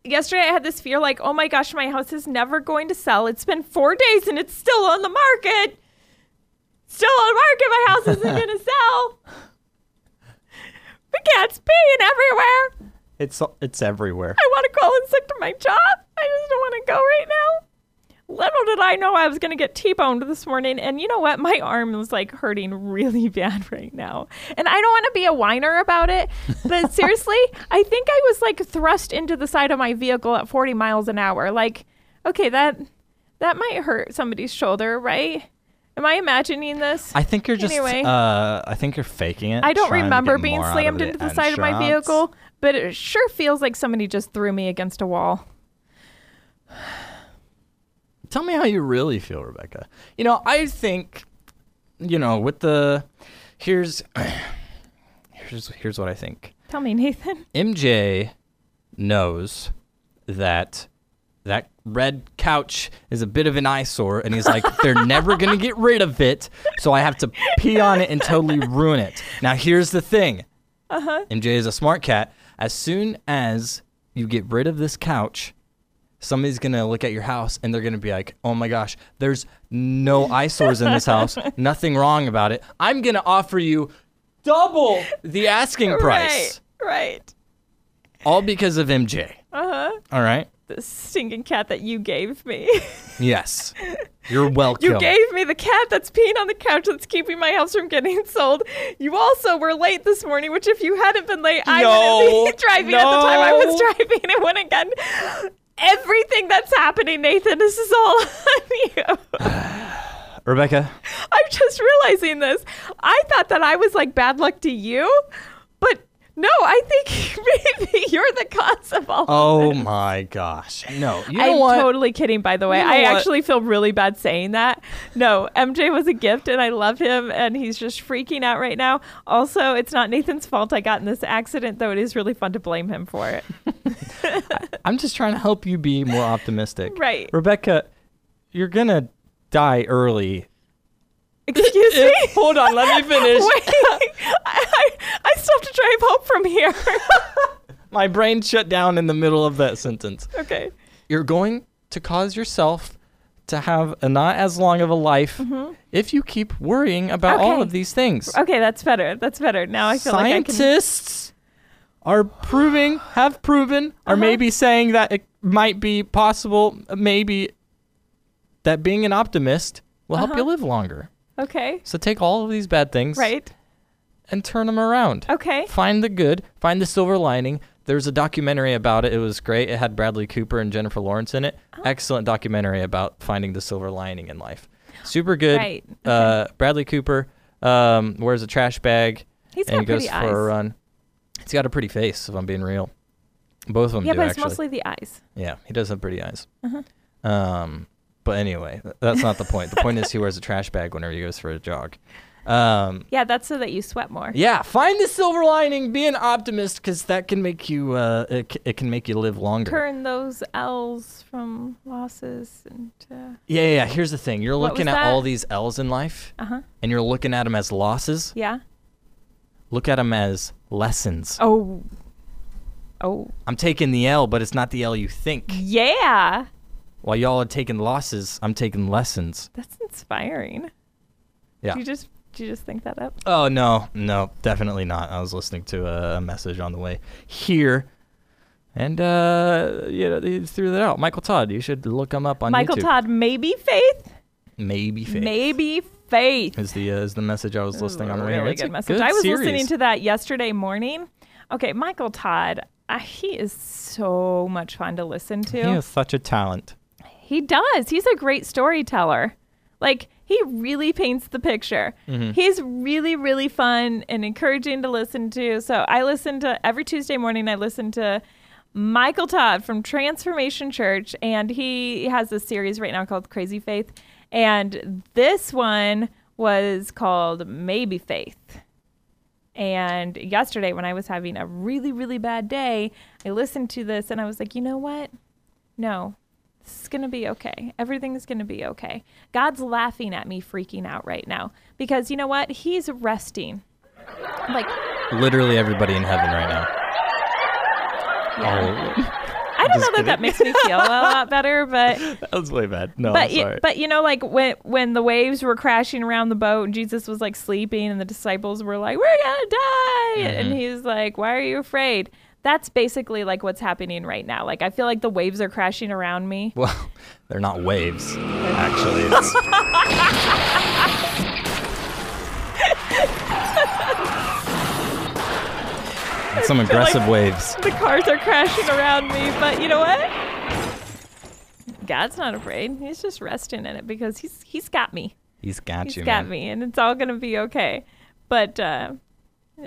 Yesterday, I had this fear like, oh my gosh, my house is never going to sell. It's been four days and it's still on the market. Still on the market. My house isn't going <laughs> to sell. The cat's peeing everywhere. it's it's everywhere. I want to call in sick to my job. I just don't want to go right now. Little did I know I was going to get T-boned this morning. And you know what? My arm is like hurting really <laughs> bad right now. And I don't want to be a whiner about it. But <laughs> seriously, I think I was like thrust into the side of my vehicle at 40 miles an hour. Like, okay, that that might hurt somebody's shoulder, right? Am I imagining this? I think you're just. Anyway. Uh, I think you're faking it. I don't remember being slammed into it the side of my vehicle, but it sure feels like somebody just threw me against a wall. Tell me how you really feel, Rebecca. You know, I think, you know, with the here's <clears throat> here's here's what I think. Tell me, Nathan. MJ knows that that red couch is a bit of an eyesore, and he's like, they're never gonna get rid of it, so I have to pee on it and totally ruin it. Now, here's the thing. Uh-huh. MJ is a smart cat. As soon as you get rid of this couch, somebody's gonna look at your house and they're gonna be like, "Oh my gosh, there's no eyesores in this house. <laughs> Nothing wrong about it. I'm gonna offer you double the asking price, Right, right. all because of MJ." Uh huh. All right. The stinking cat that you gave me. <laughs> Yes. You're welcome. you gave me the cat that's peeing on the couch that's keeping my house from getting <laughs> sold. You also were late this morning, which if you hadn't been late, I wouldn't be <laughs> driving at the time I was driving. It wouldn't get everything that's happening, Nathan. This is all on you. <sighs> Rebecca, I'm just realizing this. I thought that I was like bad luck to you, but no, I think <laughs> maybe you're the cause of all. oh my gosh. No. You know I'm what? totally kidding, by the way. You know I what? actually feel really bad saying that. No, MJ was a gift and I love him and he's just freaking out right now. Also, it's not Nathan's fault I got in this accident, though it is really fun to blame him for it. <laughs> I'm just trying to help you be more optimistic. Right. Rebecca, you're going to die early. Excuse me? Hold on, let me <laughs> finish. Wait, I, I, I still have to drive home from here. <laughs> My brain shut down in the middle of that sentence. okay. You're going to cause yourself to have a not as long of a life if you keep worrying about all Mm-hmm. Of these things. Okay, that's better. That's better. Now I feel like I can. Scientists are proving, have proven, or Uh-huh. maybe saying that it might be possible, maybe that being an optimist will help you Uh-huh. live longer. Okay. So take all of these bad things Right. and turn them around. Okay. Find the good, find the silver lining. There's a documentary about it. It was great. It had Bradley Cooper and Jennifer Lawrence in it. Oh. Excellent documentary about finding the silver lining in life. Super good. Right. Uh, Bradley Cooper um, wears a trash bag He's and goes for eyes. a run. He's got a pretty face, if I'm being real. Both of them do. Yeah, do, but it's actually. mostly the eyes. Yeah, he does have pretty eyes. Uh-huh. Um, but anyway, that's not the point. The point is he wears a trash bag whenever he goes for a jog. Um, Yeah, that's so that you sweat more. yeah, find the silver lining. Be an optimist because that can make you. Uh, it, c- it can make you live longer. Turn those L's from losses into. Yeah, yeah, yeah. Here's the thing: you're What looking at that? all these L's in life, Uh huh. and you're looking at them as losses. Yeah. Look at them as lessons. Oh. Oh. I'm taking the L, but it's not the L you think. Yeah. While y'all are taking losses, I'm taking lessons. That's inspiring. Yeah. Did you just did you just think that up? Oh no, no, definitely not. I was listening to a, message on the way here, and uh, you know, he threw that out. Michael Todd, you should look him up on Michael YouTube. Todd, maybe faith. maybe faith. Maybe faith. is the uh, is the message I was listening on the radio. really It's good message. I was listening to that yesterday morning. Okay, Michael Todd, uh, he is so much fun to listen to. He has such a talent. He does. He's a great storyteller. Like he really paints the picture. Mm-hmm. He's really really fun and encouraging to listen to. So I listen to every Tuesday morning I listen to Michael Todd from Transformation Church and he has this series right now called Crazy Faith And this one was called Maybe Faith. And yesterday, when I was having a really, really bad day, I listened to this and I was like, you know what? No, this is going to be okay. Everything's going to be okay. God's laughing at me freaking out right now because you know what? He's resting. Like, Literally everybody in heaven right now. yeah. Oh, I don't Just know that that makes me feel a lot <laughs> better, but that was way bad. No, but you, but you know, like when when the waves were crashing around the boat and Jesus was like sleeping and the disciples were like, "We're gonna die," Mm-hmm. and he's like, "Why are you afraid?" That's basically like what's happening right now. Like I feel like the waves are crashing around me. <laughs> well, they're not waves. Actually, it's <laughs> some feel like- aggressive waves. The cars are crashing around me, but you know what? God's not afraid. He's just resting in it because he's he's got me. He's got He's you, He's got man. me, and it's all gonna be okay. But uh,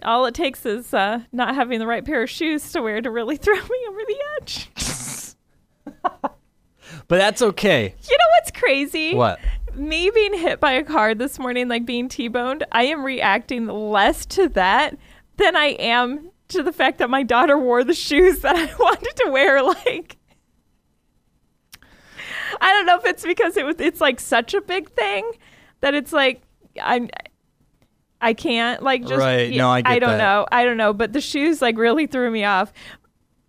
all it takes is uh, not having the right pair of shoes to wear to really <laughs> throw me over the edge. <laughs> But that's okay. You know what's crazy? What? Me being hit by a car this morning, like being T-boned, I am reacting less to that than I am to the fact that my daughter wore the shoes that I <laughs> wanted to wear. Like, I don't know if it's because it was it's like such a big thing that it's like I'm I can't like just Right. No, I get don't that. know. I don't know, but the shoes like really threw me off.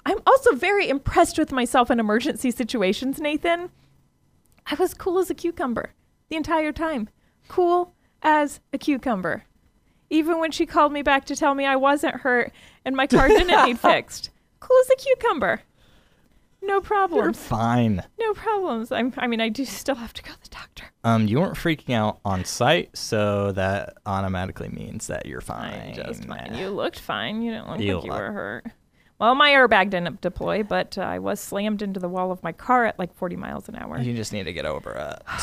I'm also very impressed with myself in emergency situations, Nathan. I was cool as a cucumber the entire time. Cool as a cucumber. Even when she called me back to tell me I wasn't hurt and my car didn't need <laughs> fixed. Cool as a cucumber. No problem. You're fine. No problems. I'm, I mean, I do still have to go to the doctor. Um, you weren't freaking out on site, so that automatically means that you're fine. I'm just fine. You looked fine. You didn't look You like you look- were hurt. Well, my airbag didn't deploy, but uh, I was slammed into the wall of my car at like 40 miles an hour. You just need to get over it. <sighs>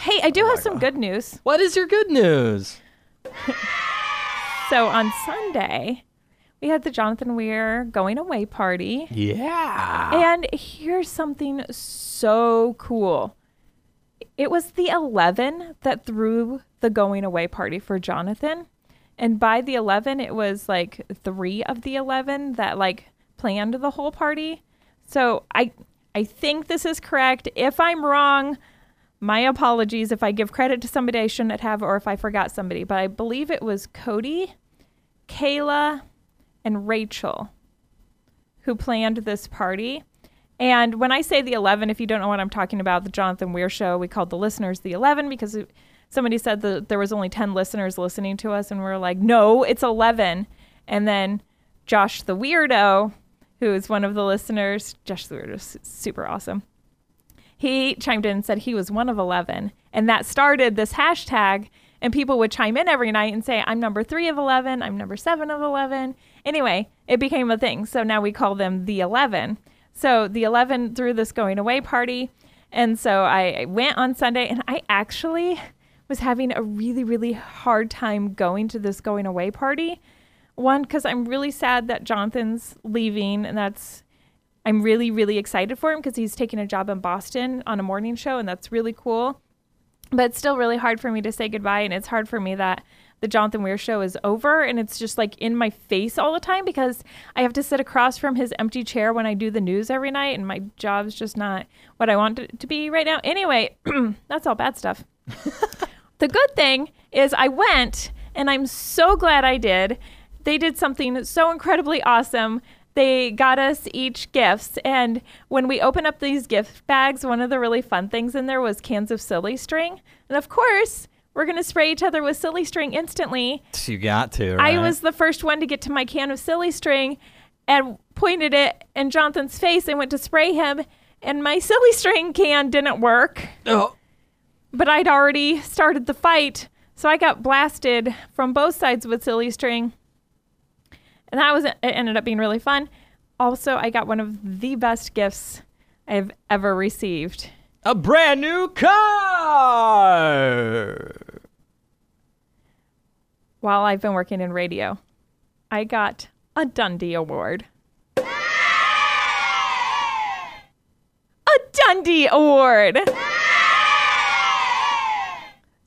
Hey, I do have some good news. What is your good news? <laughs> So on Sunday, we had the Jonathan Weir going away party. Yeah. And here's something so cool. It was the 11 that threw the going away party for Jonathan. And by the 11, it was like three of the 11 that like planned the whole party. So I I think this is correct. If I'm wrong, my apologies if I give credit to somebody I shouldn't have or if I forgot somebody. But I believe it was Cody, Kayla, and Rachel who planned this party. And when I say the 11, if you don't know what I'm talking about, the Jonathan Weir show, we called the listeners the 11 because somebody said that there was only 10 listeners listening to us. And we are like, no, it's 11. And then Josh the Weirdo, who is one of the listeners, Josh the Weirdo is super awesome. He chimed in and said he was one of 11. And that started this hashtag. And people would chime in every night and say, I'm number three of 11. I'm number seven of 11. Anyway, it became a thing. So now we call them the 11. So the 11 threw this going away party. And so I went on Sunday and I actually was having a really, really hard time going to this going away party. One, because I'm really sad that Jonathan's leaving, and that's I'm really, really excited for him because he's taking a job in Boston on a morning show, and that's really cool. But it's still really hard for me to say goodbye, and it's hard for me that the Jonathan Weir show is over, and it's just like in my face all the time because I have to sit across from his empty chair when I do the news every night, and my job's just not what I want it to be right now. Anyway, <clears throat> that's all bad stuff. <laughs> the good thing is I went, and I'm so glad I did. They did something so incredibly awesome. They got us each gifts, and when we opened up these gift bags, one of the really fun things in there was cans of silly string. And of course, we're going to spray each other with silly string instantly. You got to. Right? I was the first one to get to my can of silly string and pointed it in Jonathan's face and went to spray him, and my <laughs> silly string can didn't work Oh. but I'd already started the fight, so I got blasted from both sides with silly string. And that was it ended up being really fun. Also, I got one of the best gifts I've ever received. A brand new car. While I've been working in radio, I got a Dundie Award. A Dundie Award.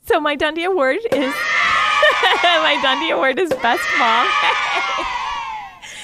So my Dundie Award is <laughs> my Dundie Award is best mom. <laughs>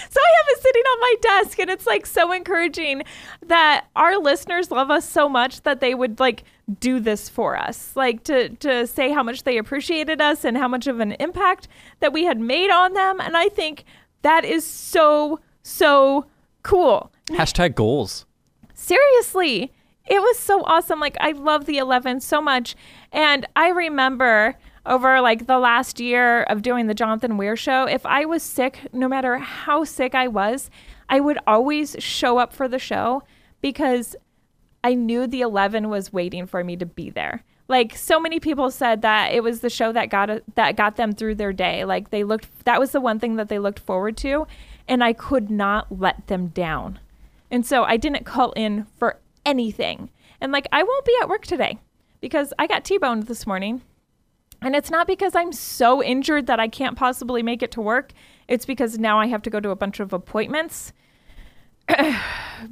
So I have it sitting on my desk, and it's like so encouraging that our listeners love us so much that they would like do this for us, like to to say how much they appreciated us and how much of an impact that we had made on them. And I think that is so so cool. Hashtag goals. Seriously, it was so awesome. Like I love the 11 so much, and I remember over like the last year of doing the Jonathan Weir show, if I was sick, no matter how sick I was, I would always show up for the show because I knew the 11 was waiting for me to be there. Like so many people said that it was the show that got uh, that got them through their day. Like they looked that was the one thing that they looked forward to and I could not let them down. And so I didn't call in for anything. And like I won't be at work today because I got T-boned this morning. And it's not because I'm so injured that I can't possibly make it to work. It's because now I have to go to a bunch of appointments <sighs>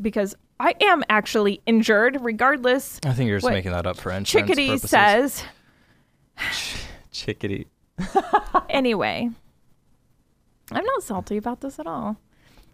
because I am actually injured, regardless. I think you're just making that up for insurance Chickadee purposes. says. <sighs> Chickadee. <laughs> Anyway, I'm not salty about this at all.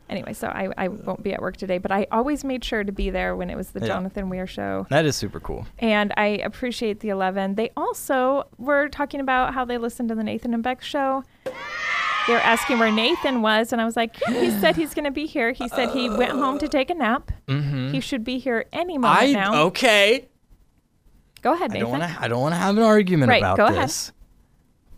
Anyway, so I, I won't be at work today, but I always made sure to be there when it was the Yeah. Jonathan Weir show. That is super cool. and I appreciate the 11. They also were talking about how they listened to the Nathan and Beck show. They were asking where Nathan was, and I was like, he said he's going to be here. He said he went home to take a nap. Mm-hmm. He should be here any moment I now. okay. Go ahead, I Nathan. don't want to. I don't want to have an argument Right, about go ahead.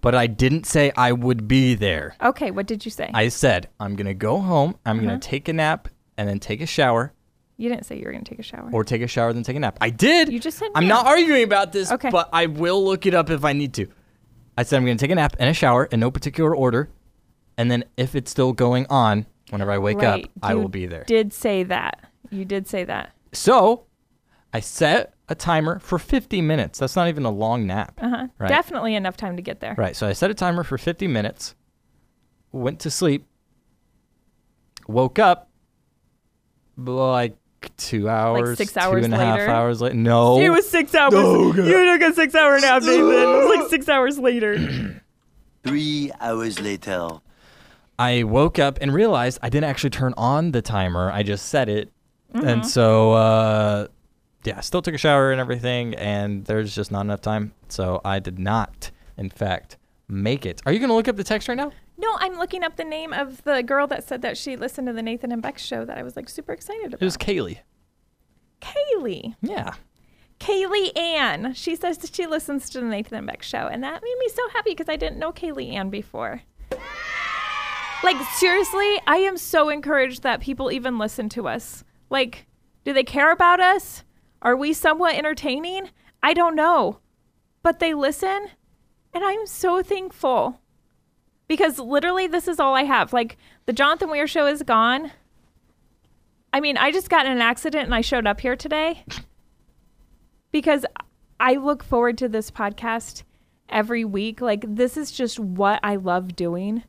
But I didn't say I would be there. Okay, what did you say? I said I'm gonna go home. I'm Uh-huh. gonna take a nap and then take a shower, you didn't say you were going to take a shower. or take a shower then take a nap. I did. You just said I'm not arguing about this. Okay. But I will look it up if I need to. I said I'm gonna take a nap and a shower in no particular order, and then if it's still going on, whenever I wake right. up, I will be there. did say that. You did say that. So, I set a timer for 50 minutes. That's not even a long nap. Uh-huh. Right. Definitely enough time to get there. Right. So I set a timer for 50 minutes, went to sleep, woke up like two hours, like six two hours and a half later? hours later. No. It was six hours. No, God. you took a six hour nap, Nathan. It was like six hours later. <clears throat> Three hours later. I woke up and realized I didn't actually turn on the timer. I just set it. Mm-hmm. And so, uh, yeah, still took a shower and everything, and there's just not enough time. So I did not, in fact, make it. Are you going to look up the text right now? No, I'm looking up the name of the girl that said that she listened to the Nathan and Beck show that I was like super excited about. It was Kaylee. Kaylee. Yeah. Kaylee Ann. She says that she listens to the Nathan and Beck show, and that made me so happy because I didn't know Kaylee Ann before. Like seriously, I am so encouraged that people even listen to us. Like, do they care about us? Are we somewhat entertaining? I don't know. But they listen, and I'm so thankful. Because literally this is all I have. Like the Jonathan Weir show is gone. I mean, I just got in an accident and I showed up here today <laughs> because I look forward to this podcast every week. Like this is just what I love doing.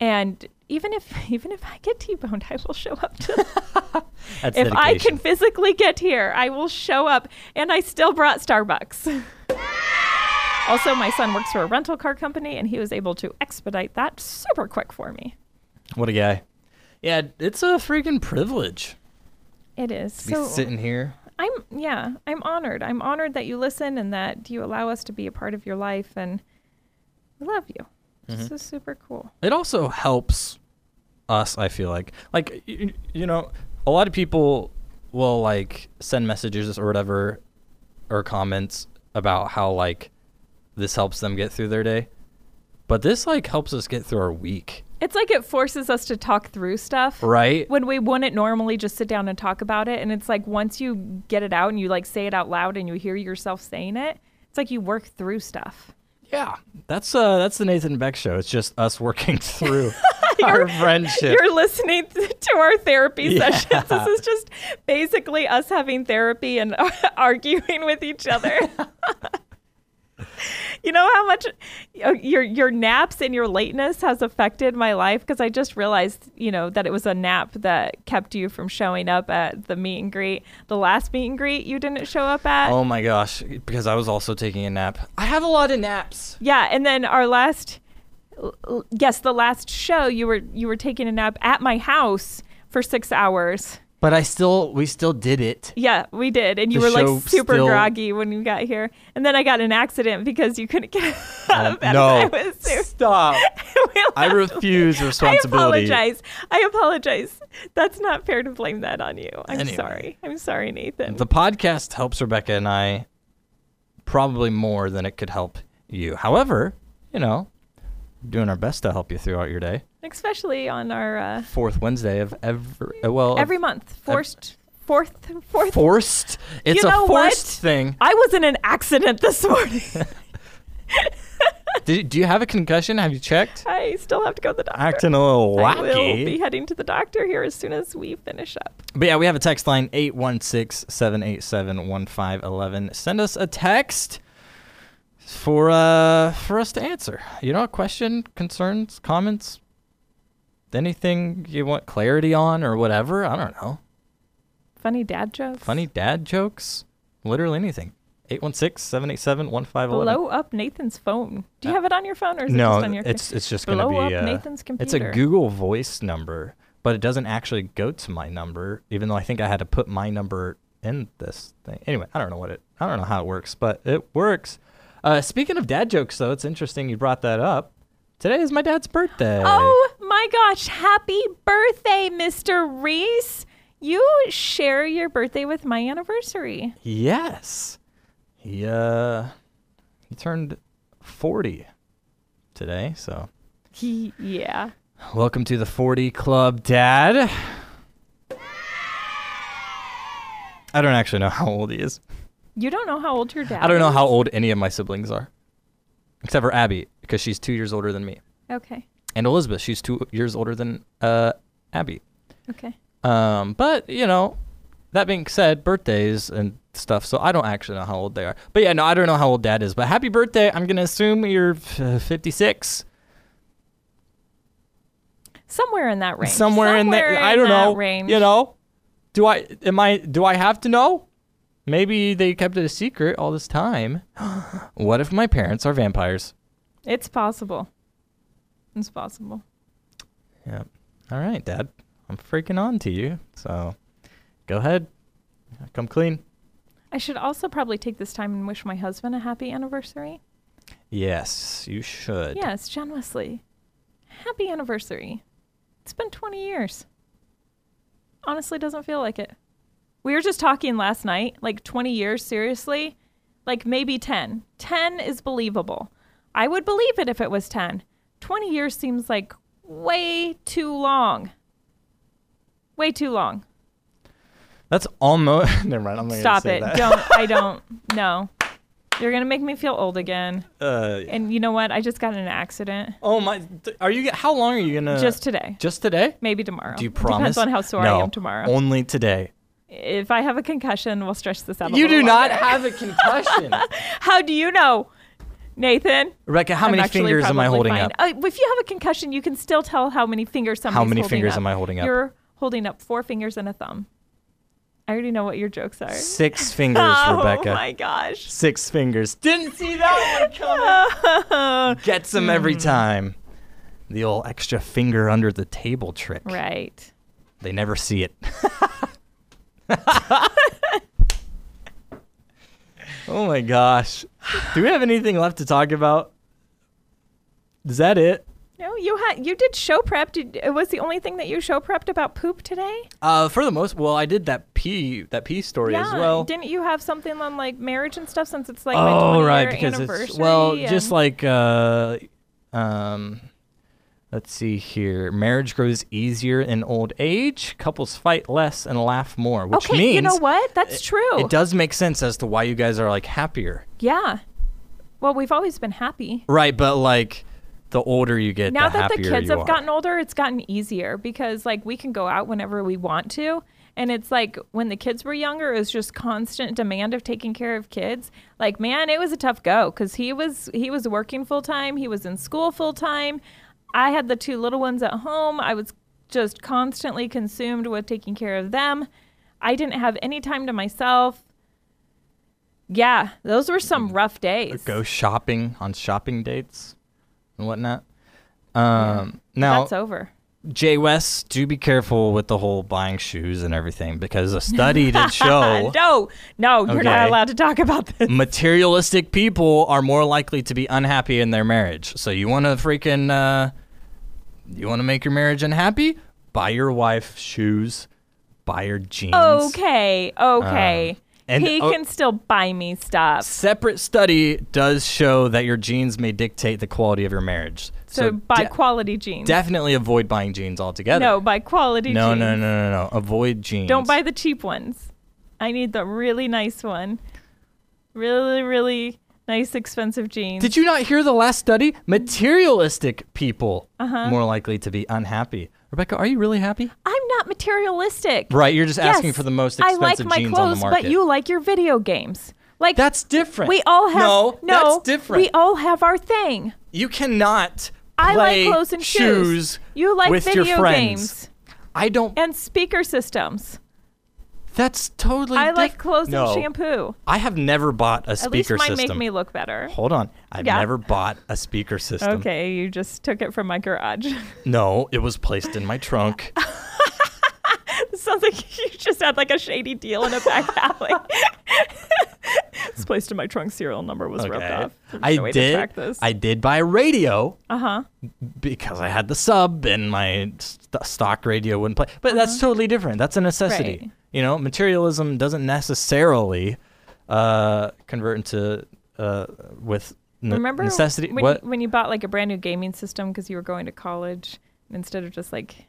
And even if <laughs> even if I get T-boned, I will show up to <laughs> That's if I can physically get here, I will show up. And I still brought Starbucks. <laughs> also, my son works for a rental car company and he was able to expedite that super quick for me. What a guy. Yeah, it's a freaking privilege It is. to be sitting here. I'm yeah, I'm honored. I'm honored that you listen and that you allow us to be a part of your life and we love you. Mm-hmm. This is super cool. It also helps us, I feel like. Like, you, you know, a lot of people will, like, send messages or whatever or comments about how, like, this helps them get through their day. But this, like, helps us get through our week, It's like it forces us to talk through stuff. right? When we wouldn't normally just sit down and talk about it and it's like once you get it out and you like say it out loud and you hear yourself saying it, it's like you work through stuff. Yeah. That's uh that's the Nathan Beck show. It's just us working <laughs> through <laughs> our friendship. You're listening <laughs> to our therapy Yeah. sessions. This is just basically us having therapy and arguing with each other. <laughs> You know how much uh, your your naps and your lateness has affected my life because I just realized, you know, that it was a nap that kept you from showing up at the meet and greet. The last meet and greet you didn't show up at. Oh my gosh, because I was also taking a nap. I have a lot of naps. Yeah, and then our last yes, the last show you were you were taking a nap at my house for 6 hours. But I still, we still did it. Yeah, we did. And you The were like super still- groggy when you got here. And then I got in an accident because you couldn't get out of bed. no. I was super <laughs> Stop. <laughs> I refuse responsibility. I apologize. I apologize. That's not fair to blame that on you. I'm Anyway. sorry. I'm sorry, Nathan. The podcast helps Rebecca and I probably more than it could help you. However, you know, doing our best to help you throughout your day. Especially on our uh, Fourth Wednesday of every, uh, well, of every month. Forced fourth fourth forced. It's You know a what? forced thing. I was in an accident this morning. <laughs> Do, do you have a concussion? Have you checked? I still have to go to the doctor. Acting a little wacky. I will be heading to the doctor here as soon as we finish up. But yeah, we have a text line 816-787-1511. Send us a text for uh for us to answer. You know, a question, concerns, comments, anything you want clarity on or whatever. I don't know. Funny dad jokes. Funny dad jokes, literally anything. 816-787-1511. Blow up Nathan's phone. Do you have it on your phone or is it Uh, no, just on your it's it's just going to be Blow up uh, Nathan's computer. It's a. Google Voice number, but it doesn't actually go to my number, even though I think I had to put my number in this thing. Anyway, I don't know what it. I don't know how it works, but it works. Uh, speaking of dad jokes, though, it's interesting you brought that up. Today is my dad's birthday. Oh my gosh, happy birthday, Mr. Reese. You share your birthday with my anniversary. yes. He uh he turned forty today, so He, yeah. welcome to the forty club, Dad. I don't actually know how old he is. You don't know how old your dad I don't know is? how old any of my siblings are, except for Abby because she's two years older than me, Okay. and Elizabeth she's two years older than uh, Abby. Okay. Um, but you know, that being said, birthdays and stuff. So I don't actually know how old they are. But yeah, no, I don't know how old Dad is. But happy birthday! I'm gonna assume you're uh, 56. Somewhere in that range. Somewhere, in there. I don't that know. Range. You know, do I? Am I? Do I have to know? Maybe they kept it a secret all this time. <gasps> what if my parents are vampires? It's possible. It's possible. Yep. All right, Dad. I'm freaking on to you. So go ahead. Come clean. I should also probably take this time and wish my husband a happy anniversary. Yes, you should. Yes, John Wesley. Happy anniversary. It's been 20 years. Honestly, doesn't feel like it. We were just talking last night, like 20 years, seriously? Like maybe 10. 10 is believable. I would believe it if it was 10. 20 years seems like way too long. Way too long. That's almost. <laughs> Never mind. I'm Stop gonna say it. That. Don't. I <laughs> don't. No. You're to make me feel old again. Uh, And you know what? I just got in an accident oh my! Are you? How long are you gonna? just today. just today? Maybe tomorrow. Do you promise? Depends on how sore no, I am tomorrow. Only today. If I have a concussion, we'll stretch this out. A You do not have a concussion, <laughs> How do you know, Nathan? Rebecca. How I'm many fingers am I holding fine. up? Uh, if you have a concussion, you can still tell how many fingers somebody's How many holding fingers up. am I holding up? You're holding up four fingers and a thumb. I already know what your jokes are. Six fingers, <laughs> oh Rebecca. Oh my gosh. Six fingers. Didn't see that one coming. <laughs> Gets them every Hmm. time. The old extra finger under the table trick. Right. They never see it. Oh my gosh. Do we have anything left to talk about? Is that it? No, you had you did show prep. Did, it was the only thing that you show prepped about poop today. Uh, for the most, well, I did that pee that pee story yeah. as well. Didn't you have something on like marriage and stuff since it's like my oh 20 right, year because anniversary? it's well, just like uh, um, let's see here. Marriage grows easier in old age. Couples fight less and laugh more, which okay, means you know what? That's true. it does make sense as to why you guys are like happier. Yeah. Well, we've always been happy. Right, but like the older you get, Now the that the kids have are. gotten older, it's gotten easier because like we can go out whenever we want to. And it's like when the kids were younger, it was just constant demand of taking care of kids. Like, man, it was a tough go because he was he was working full time, he was in school full time. I had the two little ones at home. I was just constantly consumed with taking care of them. I didn't have any time to myself. Yeah, those were some rough days. Go shopping on shopping dates and whatnot. Um, now, That's over. Jay West, do be careful with the whole buying shoes and everything because a study did <laughs> show no, no, you're Okay. not allowed to talk about this. materialistic people are more likely to be unhappy in their marriage. So you want to freaking uh, you want to make your marriage unhappy? Buy your wife shoes, buy her jeans. Okay, okay. Um, and- he can still buy me stuff. Separate study does show that your genes may dictate the quality of your marriage. So, buy de- quality jeans. definitely avoid buying jeans altogether. no, buy quality no, jeans. no, no, no, no. no. Avoid jeans. Don't buy the cheap ones. I need the really nice one. Really, really nice, expensive jeans. Did you not hear the last study? Materialistic people Uh-huh. more likely to be unhappy. Rebecca, are you really happy? I'm not materialistic. Right, you're just asking for the most expensive jeans on the market. I like my clothes, but you like your video games. Like That's different. we all have no, no. that's different. We all have our thing. you cannot I like clothes and shoes. You like with video your friends. games I don't. and speaker systems. That's totally. I like clothes no, and shampoo. I have never bought a speaker At least mine system. make me look better. Hold on, I've Yeah. never bought a speaker system. Okay, you just took it from my garage. <laughs> No, it was placed in my trunk. <laughs> Sounds like <laughs> you just had like a shady deal in a back alley. Placed in my trunk. Serial number was ripped Okay. off. I no did. I did buy a radio uh huh. because I had the sub and my st- stock radio wouldn't play. But that's totally different. That's a necessity. Uh-huh. Right. You know, materialism doesn't necessarily uh, convert into uh, with ne- Remember necessity. when what? You, when you bought like a brand new gaming system because you were going to college, instead of just like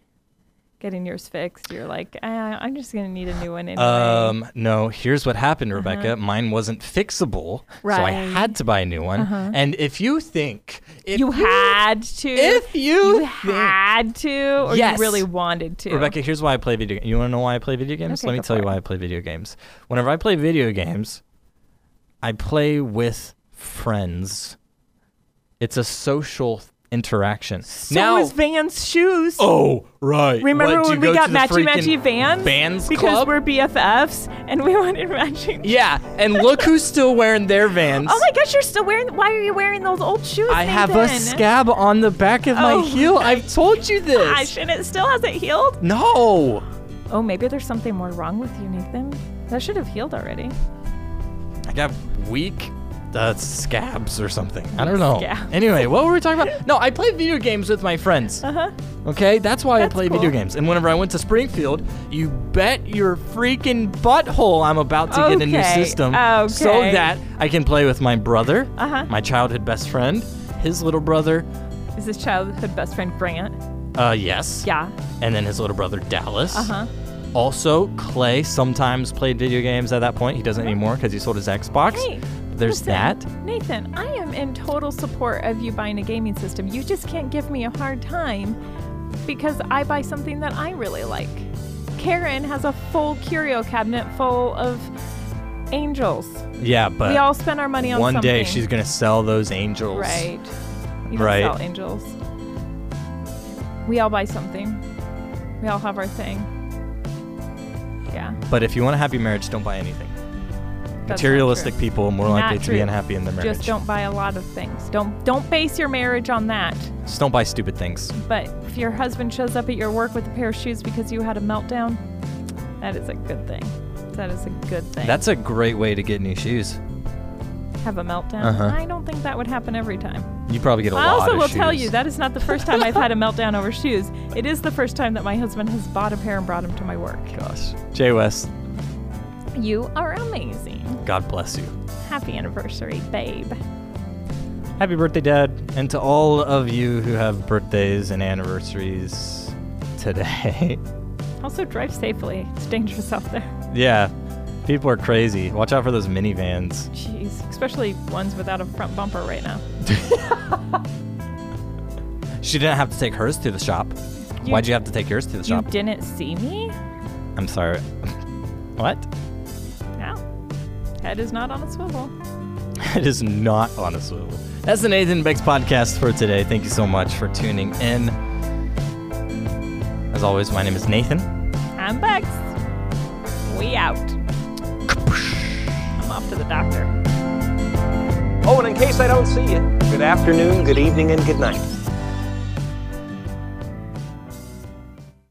getting yours fixed, you're like, uh, I'm just gonna need a new one anyway. Um, no, here's what happened, Rebecca. Mine wasn't fixable, right. so I Uh-huh. Had to buy a new one. Uh-huh. And if you think if you had to. if you, you think- had to, or Yes. you really wanted to. Rebecca, here's why I play video games. You want to know why I play video games? Okay, Let me tell you it. why I play video games. Whenever I play video games, I play with friends. It's a social interaction. So now, is Vans shoes. oh right. Remember What, when we go got matchy matchy Vans? Vans because club? we're BFFs and we <laughs> wanted matching. yeah, and look who's still wearing their Vans. Oh my gosh, you're still wearing. Why are you wearing those old shoes? I have a scab on the back of my Oh heel. my I've <laughs> told you this. Gosh, and it still hasn't healed. No. Oh, maybe there's something more wrong with you, Nathan. That should have healed already. I got weak uh, scabs or something. I don't know. Scabs. Anyway, what were we talking about? <laughs> No, I play video games with my friends. Uh huh. Okay, that's why That's I play video games. And whenever I went to Springfield, you bet your freaking butthole I'm about to get a new Okay, system so that I can play with my brother, Uh-huh. my childhood best friend, his little brother. Is his childhood best friend Grant? Uh, yes. Yeah. And then his little brother Dallas. Uh huh. Also, Clay sometimes played video games at that point. He doesn't anymore because he sold his Xbox. Hey. There's listen, that. Nathan, I am in total support of you buying a gaming system. You just can't give me a hard time because I buy something that I really like. Karen has a full curio cabinet full of angels. Yeah, but we all spend our money on something. one day she's gonna sell those angels. Right. You Right. sell angels. We all buy something. We all have our thing. Yeah. But if you want a happy marriage, don't buy anything. That's Materialistic people more Not likely to be unhappy in their marriage. Just don't buy a lot of things. Don't don't base your marriage on that. Just don't buy stupid things. But if your husband shows up at your work with a pair of shoes because you had a meltdown, that is a good thing. That is a good thing. That's a great way to get new shoes. have a meltdown. Uh-huh. I don't think that would happen every time. You probably get a I lot I also will tell you that is not the first time I've had a <laughs> meltdown over shoes. It is the first time that my husband has bought a pair and brought them to my work. Gosh. Jay West, You are amazing. God bless you. Happy anniversary, babe. Happy birthday, Dad. And to all of you who have birthdays and anniversaries today. <laughs> Also, drive safely. It's dangerous out there. yeah, people are crazy. Watch out for those minivans. Jeez, especially ones without a front bumper right now. <laughs> She didn't have to take hers to the shop. You- Why'd you have to take yours to the You shop? didn't see me? I'm sorry. <laughs> What? Yeah. Head is not on a swivel. <laughs> It is not on a swivel. That's the Nathan Bex podcast for today. Thank you so much for tuning in. As always, my name is Nathan. I'm Bex. We out. I'm off to the doctor. Oh, and in case I don't see you, good afternoon, good evening, and good night.